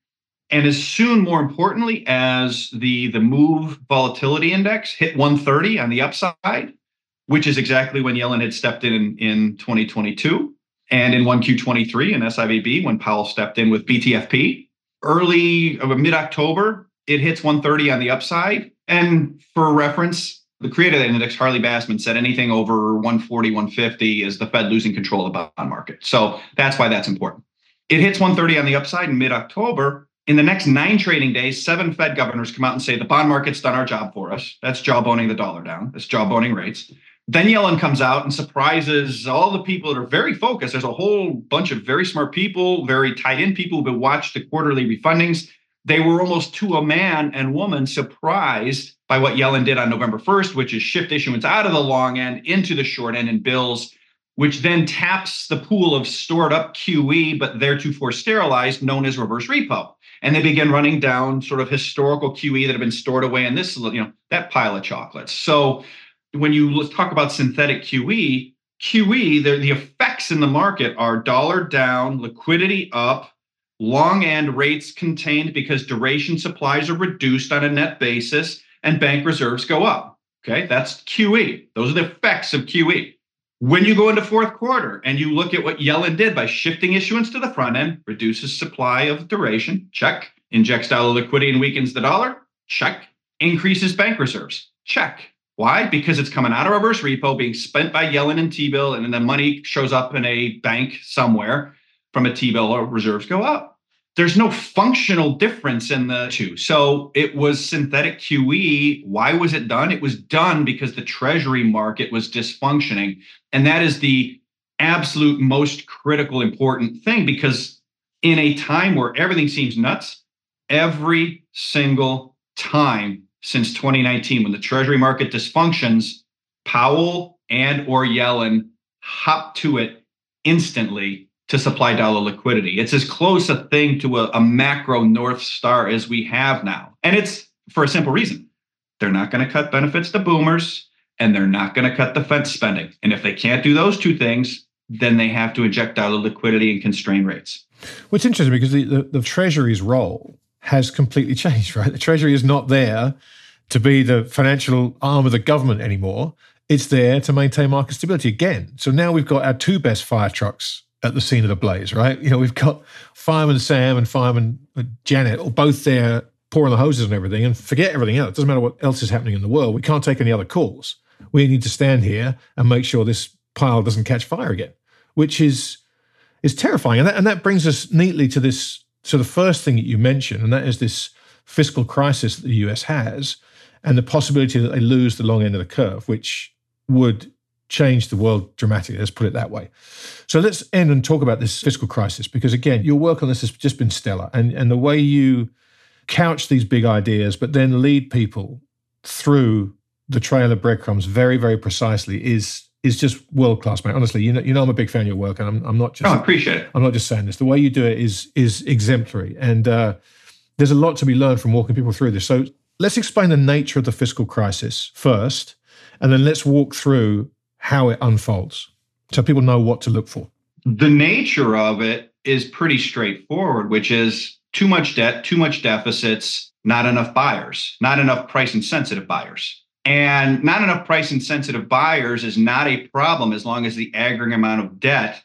and as soon, more importantly, as the, the move volatility index hit 130 on the upside, which is exactly when Yellen had stepped in in 2022 and in 1Q23 in SIVB when Powell stepped in with BTFP. Early uh, of mid October, it hits 130 on the upside. And for reference, the creator of that index, Harley Bassman, said anything over 140, 150 is the Fed losing control of the bond market. So that's why that's important. It hits 130 on the upside in mid October. In the next nine trading days, seven Fed governors come out and say the bond market's done our job for us. That's jawboning the dollar down. That's jawboning rates. Then Yellen comes out and surprises all the people that are very focused. There's a whole bunch of very smart people, very tied in people who've watched the quarterly refundings they were almost to a man and woman surprised by what Yellen did on November 1st, which is shift issuance out of the long end into the short end in bills, which then taps the pool of stored up QE, but theretofore sterilized, known as reverse repo. And they begin running down sort of historical QE that have been stored away in this, you know, that pile of chocolates. So when you talk about synthetic QE, QE, the, the effects in the market are dollar down, liquidity up, long end rates contained because duration supplies are reduced on a net basis and bank reserves go up. Okay, that's QE. Those are the effects of QE. When you go into fourth quarter and you look at what Yellen did by shifting issuance to the front end, reduces supply of duration, check. Injects dollar liquidity and weakens the dollar, check. Increases bank reserves, check. Why? Because it's coming out of reverse repo, being spent by Yellen and T bill, and then the money shows up in a bank somewhere from a T-bill or reserves go up. There's no functional difference in the two. So it was synthetic QE. Why was it done? It was done because the treasury market was dysfunctioning. And that is the absolute most critical important thing because in a time where everything seems nuts, every single time since 2019 when the treasury market dysfunctions, Powell and or Yellen hop to it instantly to supply dollar liquidity. It's as close a thing to a, a macro North Star as we have now. And it's for a simple reason. They're not going to cut benefits to boomers and they're not going to cut defense spending. And if they can't do those two things, then they have to inject dollar liquidity and constrain rates. What's interesting because the, the, the Treasury's role has completely changed, right? The Treasury is not there to be the financial arm of the government anymore. It's there to maintain market stability again. So now we've got our two best fire trucks at the scene of the blaze, right? You know, we've got Fireman Sam and Fireman Janet or both there pouring the hoses and everything and forget everything else. It doesn't matter what else is happening in the world. We can't take any other calls. We need to stand here and make sure this pile doesn't catch fire again, which is is terrifying. And that, and that brings us neatly to this to the first thing that you mentioned, and that is this fiscal crisis that the US has and the possibility that they lose the long end of the curve, which would change the world dramatically. Let's put it that way. So let's end and talk about this fiscal crisis because, again, your work on this has just been stellar. And, and the way you couch these big ideas, but then lead people through the trail of breadcrumbs very, very precisely is is just world class, mate. Honestly, you know, you know, I'm a big fan of your work, and I'm, I'm not just. Oh, I appreciate it. I'm not just saying this. The way you do it is is exemplary, and uh, there's a lot to be learned from walking people through this. So let's explain the nature of the fiscal crisis first, and then let's walk through how it unfolds, so people know what to look for. The nature of it is pretty straightforward, which is too much debt, too much deficits, not enough buyers, not enough price insensitive buyers. And not enough price insensitive buyers is not a problem as long as the aggregate amount of debt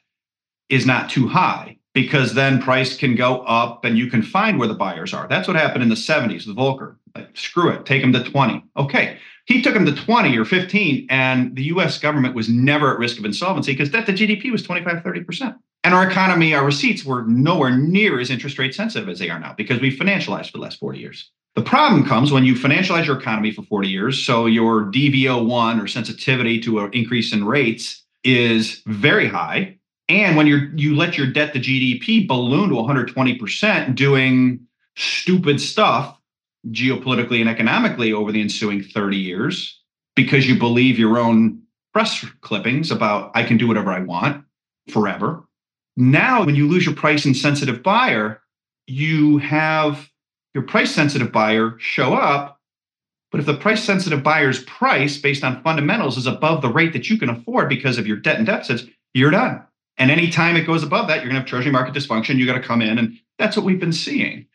is not too high, because then price can go up and you can find where the buyers are. That's what happened in the 70s with Volcker. Like, screw it, take them to 20. Okay. He took them to 20 or 15, and the US government was never at risk of insolvency because debt to GDP was 25, 30%. And our economy, our receipts were nowhere near as interest rate sensitive as they are now because we financialized for the last 40 years. The problem comes when you financialize your economy for 40 years. So your DV01 or sensitivity to an increase in rates is very high. And when you're you let your debt to GDP balloon to 120% doing stupid stuff geopolitically and economically over the ensuing 30 years because you believe your own press clippings about I can do whatever I want forever. Now, when you lose your price insensitive buyer, you have your price sensitive buyer show up. But if the price sensitive buyer's price based on fundamentals is above the rate that you can afford because of your debt and deficits, you're done. And anytime it goes above that, you're going to have treasury market dysfunction. You got to come in. And that's what we've been seeing.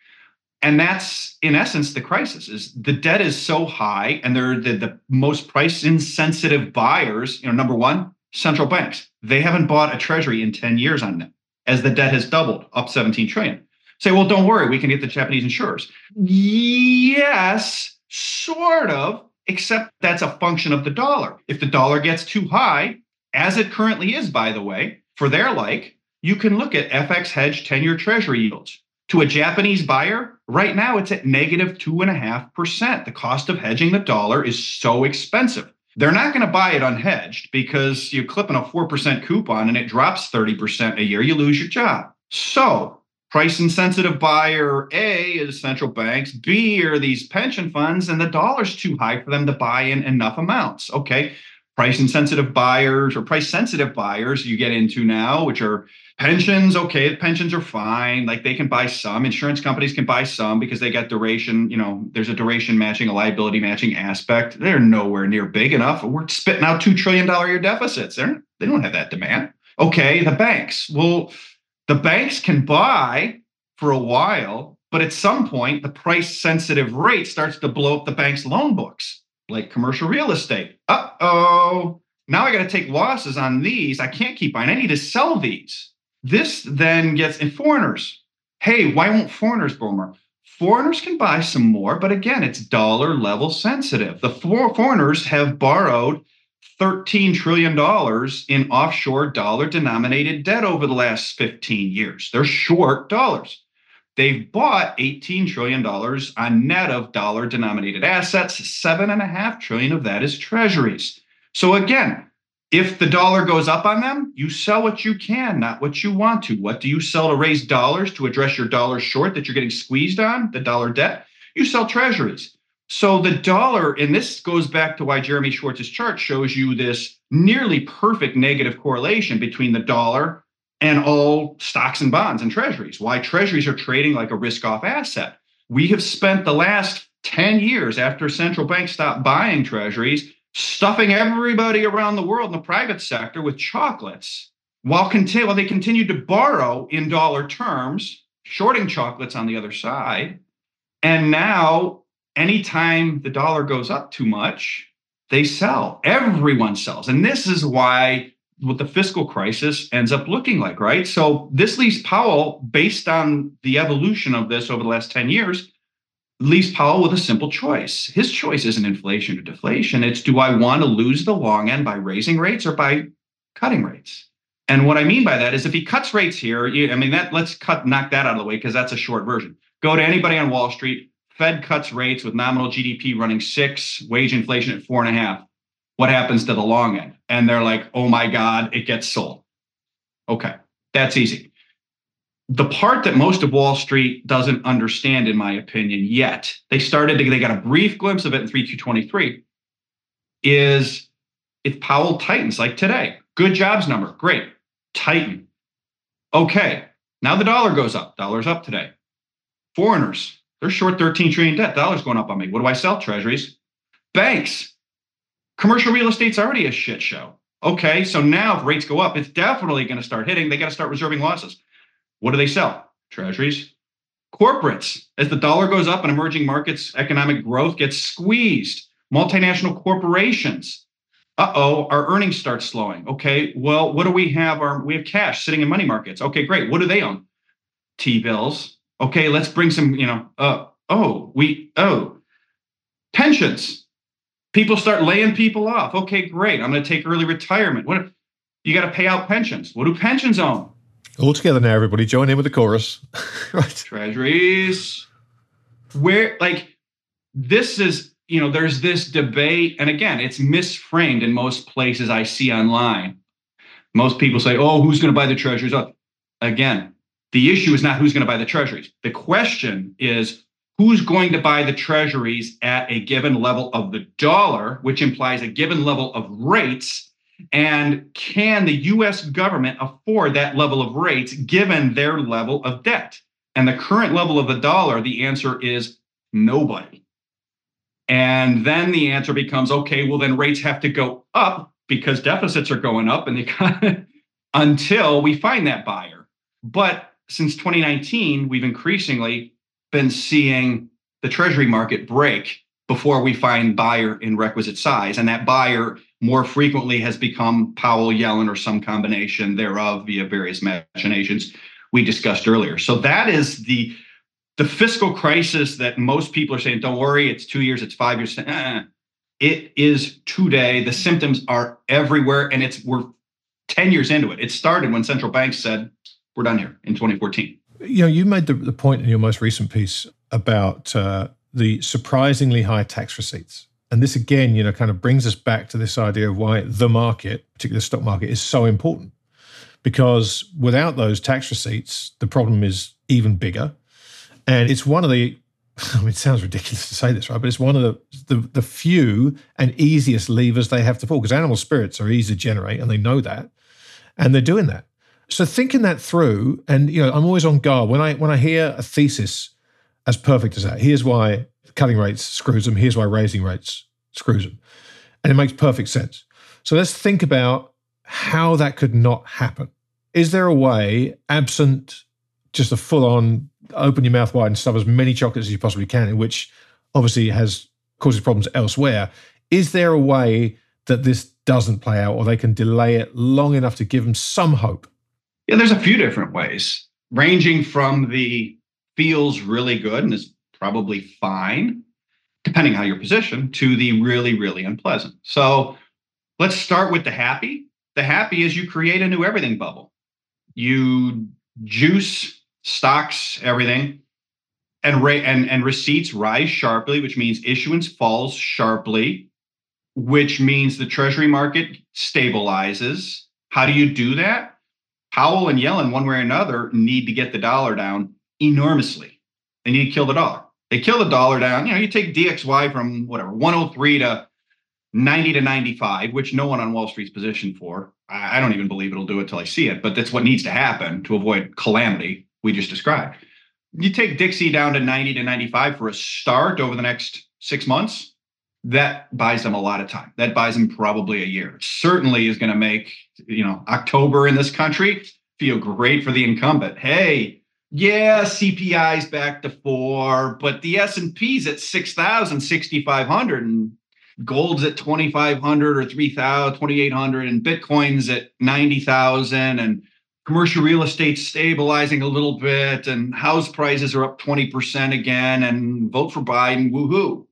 And that's in essence the crisis is the debt is so high and they're the, the most price insensitive buyers, you know, number one, central banks. They haven't bought a treasury in 10 years on them as the debt has doubled up 17 trillion. Say, well, don't worry, we can get the Japanese insurers. Yes, sort of, except that's a function of the dollar. If the dollar gets too high, as it currently is, by the way, for their like, you can look at FX hedge 10 year treasury yields. To a Japanese buyer, right now it's at negative 2.5%. The cost of hedging the dollar is so expensive. They're not going to buy it unhedged because you're clipping a 4% coupon and it drops 30% a year, you lose your job. So Price insensitive buyer A is central banks, B are these pension funds, and the dollar's too high for them to buy in enough amounts. Okay. Price insensitive buyers or price sensitive buyers you get into now, which are pensions. Okay, the pensions are fine. Like they can buy some. Insurance companies can buy some because they got duration. You know, there's a duration matching, a liability matching aspect. They're nowhere near big enough. We're spitting out two trillion dollar year deficits. They're they don't have that demand. Okay, the banks. Well, the banks can buy for a while, but at some point, the price sensitive rate starts to blow up the bank's loan books, like commercial real estate. Uh oh, now I got to take losses on these. I can't keep buying. I need to sell these. This then gets in foreigners. Hey, why won't foreigners more? Foreigners can buy some more, but again, it's dollar level sensitive. The foreigners have borrowed $13 trillion in offshore dollar denominated debt over the last 15 years. They're short dollars. They've bought $18 trillion on net of dollar denominated assets. Seven and a half trillion of that is treasuries. So again, if the dollar goes up on them, you sell what you can, not what you want to. What do you sell to raise dollars to address your dollar short that you're getting squeezed on, the dollar debt? You sell treasuries. So the dollar, and this goes back to why Jeremy Schwartz's chart shows you this nearly perfect negative correlation between the dollar and all stocks and bonds and treasuries. Why treasuries are trading like a risk off asset. We have spent the last 10 years after central banks stopped buying treasuries, stuffing everybody around the world in the private sector with chocolates while, continue, while they continued to borrow in dollar terms, shorting chocolates on the other side. And now anytime the dollar goes up too much, they sell. Everyone sells. And this is why what the fiscal crisis ends up looking like, right? So this leaves Powell, based on the evolution of this over the last 10 years, leaves Powell with a simple choice. His choice isn't inflation or deflation. It's do I want to lose the long end by raising rates or by cutting rates? And what I mean by that is if he cuts rates here, I mean that let's cut knock that out of the way because that's a short version. Go to anybody on Wall Street. Fed cuts rates with nominal GDP running six, wage inflation at four and a half. What happens to the long end? And they're like, oh my God, it gets sold. Okay, that's easy. The part that most of Wall Street doesn't understand, in my opinion, yet, they started to, they got a brief glimpse of it in 3Q23, is if Powell tightens like today, good jobs number, great, tighten. Okay, now the dollar goes up. Dollar's up today. Foreigners, they're short 13 trillion debt. Dollar's going up on me. What do I sell? Treasuries. Banks. Commercial real estate's already a shit show. Okay, so now if rates go up, it's definitely going to start hitting. They got to start reserving losses. What do they sell? Treasuries. Corporates. As the dollar goes up and emerging markets economic growth gets squeezed, multinational corporations. Uh oh, our earnings start slowing. Okay, well, what do we have? Our we have cash sitting in money markets. Okay, great. What do they own? T bills. Okay, let's bring some. You know, uh, oh, we oh, pensions people start laying people off. Okay, great. I'm going to take early retirement. What you got to pay out pensions? What do pensions own? All together now, everybody join in with the chorus. right. Treasuries. Where like this is, you know, there's this debate, and again, it's misframed in most places I see online. Most people say, "Oh, who's going to buy the treasuries?" Again, the issue is not who's going to buy the treasuries. The question is who's going to buy the treasuries at a given level of the dollar, which implies a given level of rates. And can the US government afford that level of rates given their level of debt? And the current level of the dollar, the answer is nobody. And then the answer becomes okay, well, then rates have to go up because deficits are going up and they until we find that buyer. But since 2019, we've increasingly been seeing the treasury market break before we find buyer in requisite size. And that buyer more frequently has become Powell, Yellen, or some combination thereof via various machinations we discussed earlier. So that is the the fiscal crisis that most people are saying, don't worry, it's two years, it's five years. Uh, it is today. The symptoms are everywhere, and it's we're 10 years into it. It started when central banks said, we're done here in 2014 you know, you made the, the point in your most recent piece about uh, the surprisingly high tax receipts. And this again, you know, kind of brings us back to this idea of why the market, particularly the stock market, is so important. Because without those tax receipts, the problem is even bigger. And it's one of the, I mean, it sounds ridiculous to say this, right? But it's one of the, the, the few and easiest levers they have to pull because animal spirits are easy to generate and they know that. And they're doing that. So thinking that through, and you know, I'm always on guard when I when I hear a thesis as perfect as that. Here's why cutting rates screws them. Here's why raising rates screws them, and it makes perfect sense. So let's think about how that could not happen. Is there a way, absent just a full-on open your mouth wide and stuff as many chocolates as you possibly can, which obviously has causes problems elsewhere? Is there a way that this doesn't play out, or they can delay it long enough to give them some hope? Yeah, there's a few different ways, ranging from the feels really good and is probably fine, depending how you're positioned, to the really, really unpleasant. So let's start with the happy. The happy is you create a new everything bubble. You juice stocks, everything, and rate and, and receipts rise sharply, which means issuance falls sharply, which means the treasury market stabilizes. How do you do that? Powell and Yellen, one way or another, need to get the dollar down enormously. They need to kill the dollar. They kill the dollar down. You know, you take DXY from whatever 103 to 90 to 95, which no one on Wall Street's positioned for. I don't even believe it'll do it till I see it, but that's what needs to happen to avoid calamity we just described. You take DXY down to 90 to 95 for a start over the next six months that buys them a lot of time. That buys them probably a year. It certainly is going to make, you know, October in this country feel great for the incumbent. Hey, yeah, CPI's back to 4, but the S&P's at 6,000, 6,500 and gold's at 2,500 or 3,000, 2,800 and Bitcoin's at 90,000 and commercial real estate stabilizing a little bit and house prices are up 20% again and vote for Biden, woohoo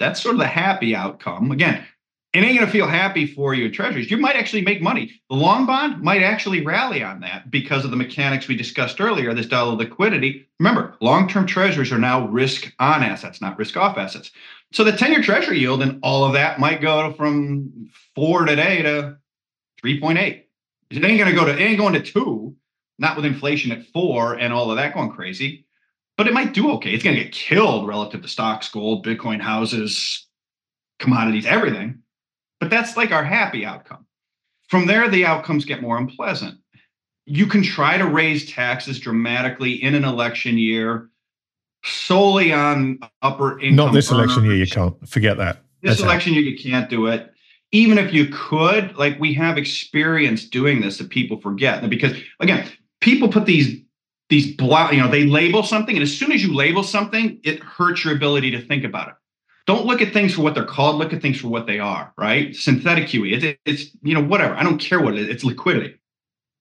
that's sort of the happy outcome. Again, it ain't going to feel happy for you treasuries. You might actually make money. The long bond might actually rally on that because of the mechanics we discussed earlier, this dollar liquidity. Remember, long term treasuries are now risk on assets, not risk off assets. So the 10 year treasury yield and all of that might go from four today to 3.8. It ain't going to go to, it ain't going to two, not with inflation at four and all of that going crazy, but it might do okay. It's going to get killed relative to stocks, gold, Bitcoin, houses, commodities, everything but that's like our happy outcome. From there, the outcomes get more unpleasant. You can try to raise taxes dramatically in an election year solely on upper income. Not this earners. election year, you can't. Forget that. This that's election year, you can't do it. Even if you could, like we have experience doing this that people forget. Because again, people put these these blo- you know, they label something, and as soon as you label something, it hurts your ability to think about it. Don't look at things for what they're called look at things for what they are right? Synthetic QE it, it's you know whatever i don't care what it is it's liquidity.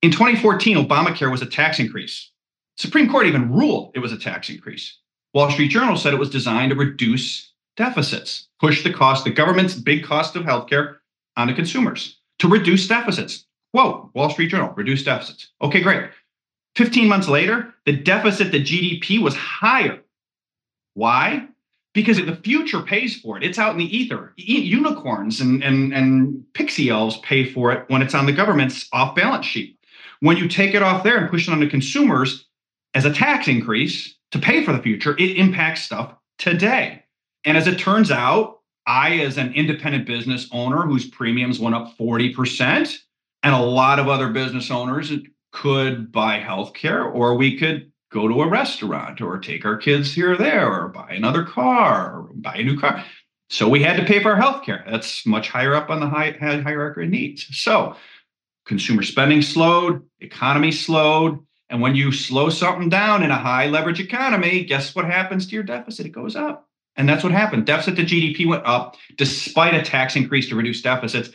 In 2014 obamacare was a tax increase. Supreme court even ruled it was a tax increase. Wall street journal said it was designed to reduce deficits push the cost the government's big cost of healthcare onto consumers to reduce deficits. Quote wall street journal reduce deficits. Okay great 15 months later the deficit the gdp was higher why because the future pays for it. It's out in the ether. Unicorns and, and, and pixie elves pay for it when it's on the government's off balance sheet. When you take it off there and push it on the consumers as a tax increase to pay for the future, it impacts stuff today. And as it turns out, I, as an independent business owner whose premiums went up 40%, and a lot of other business owners could buy healthcare, or we could go to a restaurant or take our kids here or there or buy another car or buy a new car. So we had to pay for our health care. That's much higher up on the high, hierarchy of needs. So consumer spending slowed, economy slowed. And when you slow something down in a high leverage economy, guess what happens to your deficit? It goes up. And that's what happened. Deficit to GDP went up despite a tax increase to reduce deficits.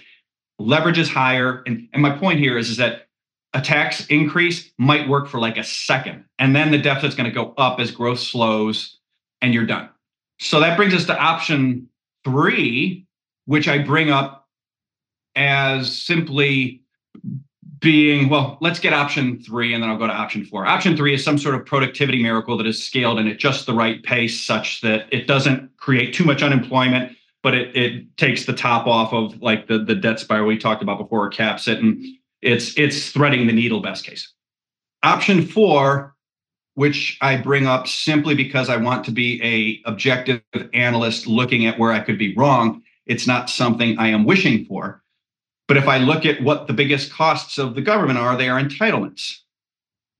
Leverage is higher. And, and my point here is, is that a tax increase might work for like a second, and then the deficit's going to go up as growth slows, and you're done. So that brings us to option three, which I bring up as simply being well, let's get option three, and then I'll go to option four. Option three is some sort of productivity miracle that is scaled and at just the right pace, such that it doesn't create too much unemployment, but it it takes the top off of like the the debt spiral we talked about before, caps it, and it's it's threading the needle best case. Option four, which I bring up simply because I want to be a objective analyst looking at where I could be wrong. It's not something I am wishing for. But if I look at what the biggest costs of the government are, they are entitlements.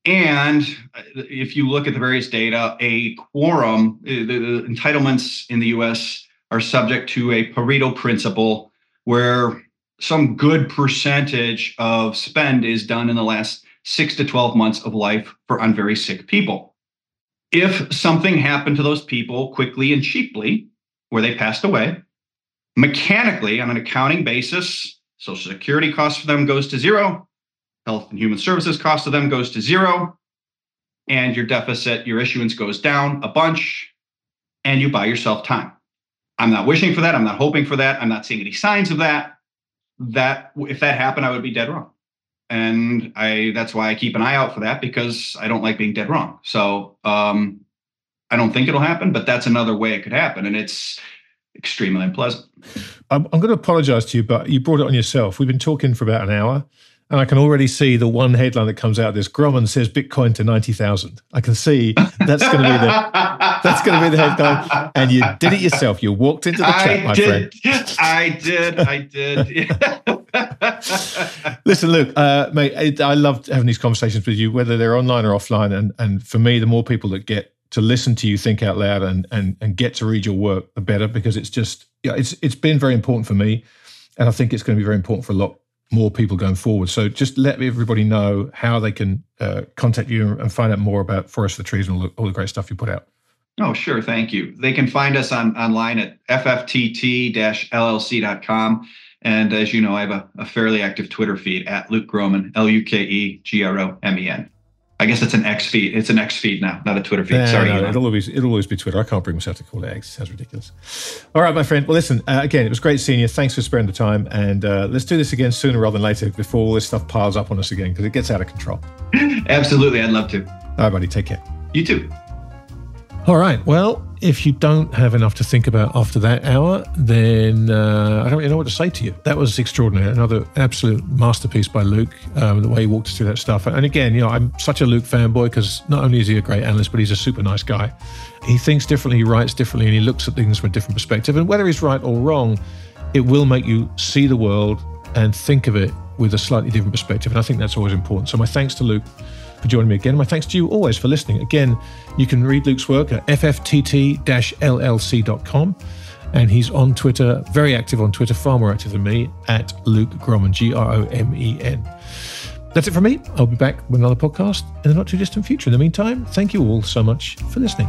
And if you look at the various data, a quorum, uh, the, the entitlements in the US are subject to a Pareto principle where some good percentage of spend is done in the last six to 12 months of life for on very sick people. If something happened to those people quickly and cheaply, where they passed away, mechanically on an accounting basis, Social Security cost for them goes to zero, Health and Human Services cost of them goes to zero, and your deficit, your issuance goes down a bunch, and you buy yourself time. I'm not wishing for that. I'm not hoping for that. I'm not seeing any signs of that that if that happened, I would be dead wrong. And I that's why I keep an eye out for that because I don't like being dead wrong. So um, I don't think it'll happen, but that's another way it could happen, and it's extremely unpleasant. I'm, I'm going to apologize to you, but you brought it on yourself. We've been talking for about an hour. And I can already see the one headline that comes out of this. Gromen says Bitcoin to ninety thousand. I can see that's going to be the that's going to be the headline. And you did it yourself. You walked into the chat, I my did. friend. I did. I did. Listen, Luke, uh, mate. I love having these conversations with you, whether they're online or offline. And and for me, the more people that get to listen to you think out loud and and and get to read your work, the better. Because it's just yeah, it's it's been very important for me, and I think it's going to be very important for a lot more people going forward. So just let everybody know how they can uh, contact you and find out more about Forest for Trees and all the, all the, great stuff you put out. Oh, sure. Thank you. They can find us on online at fftt-llc.com. And as you know, I have a, a fairly active Twitter feed at Luke Gromen, L U K E G R O M E N. I guess it's an X feed. It's an X feed now, not a Twitter feed. Sorry, no, it'll always it'll always be Twitter. I can't bring myself to call it X. Sounds ridiculous. All right, my friend. Well, listen. Uh, again, it was great seeing you. Thanks for sparing the time, and uh, let's do this again sooner rather than later before all this stuff piles up on us again because it gets out of control. Absolutely, I'd love to. All right, buddy. Take care. You too. All right. Well, if you don't have enough to think about after that hour, then uh, I don't really know what to say to you. That was extraordinary. Another absolute masterpiece by Luke, um, the way he walked us through that stuff. And again, you know, I'm such a Luke fanboy because not only is he a great analyst, but he's a super nice guy. He thinks differently, he writes differently, and he looks at things from a different perspective. And whether he's right or wrong, it will make you see the world and think of it with a slightly different perspective. And I think that's always important. So my thanks to Luke for joining me again. My thanks to you always for listening. Again, you can read Luke's work at fftt-llc.com. And he's on Twitter, very active on Twitter, far more active than me, at Luke Gromen, G R O M E N. That's it from me. I'll be back with another podcast in the not too distant future. In the meantime, thank you all so much for listening.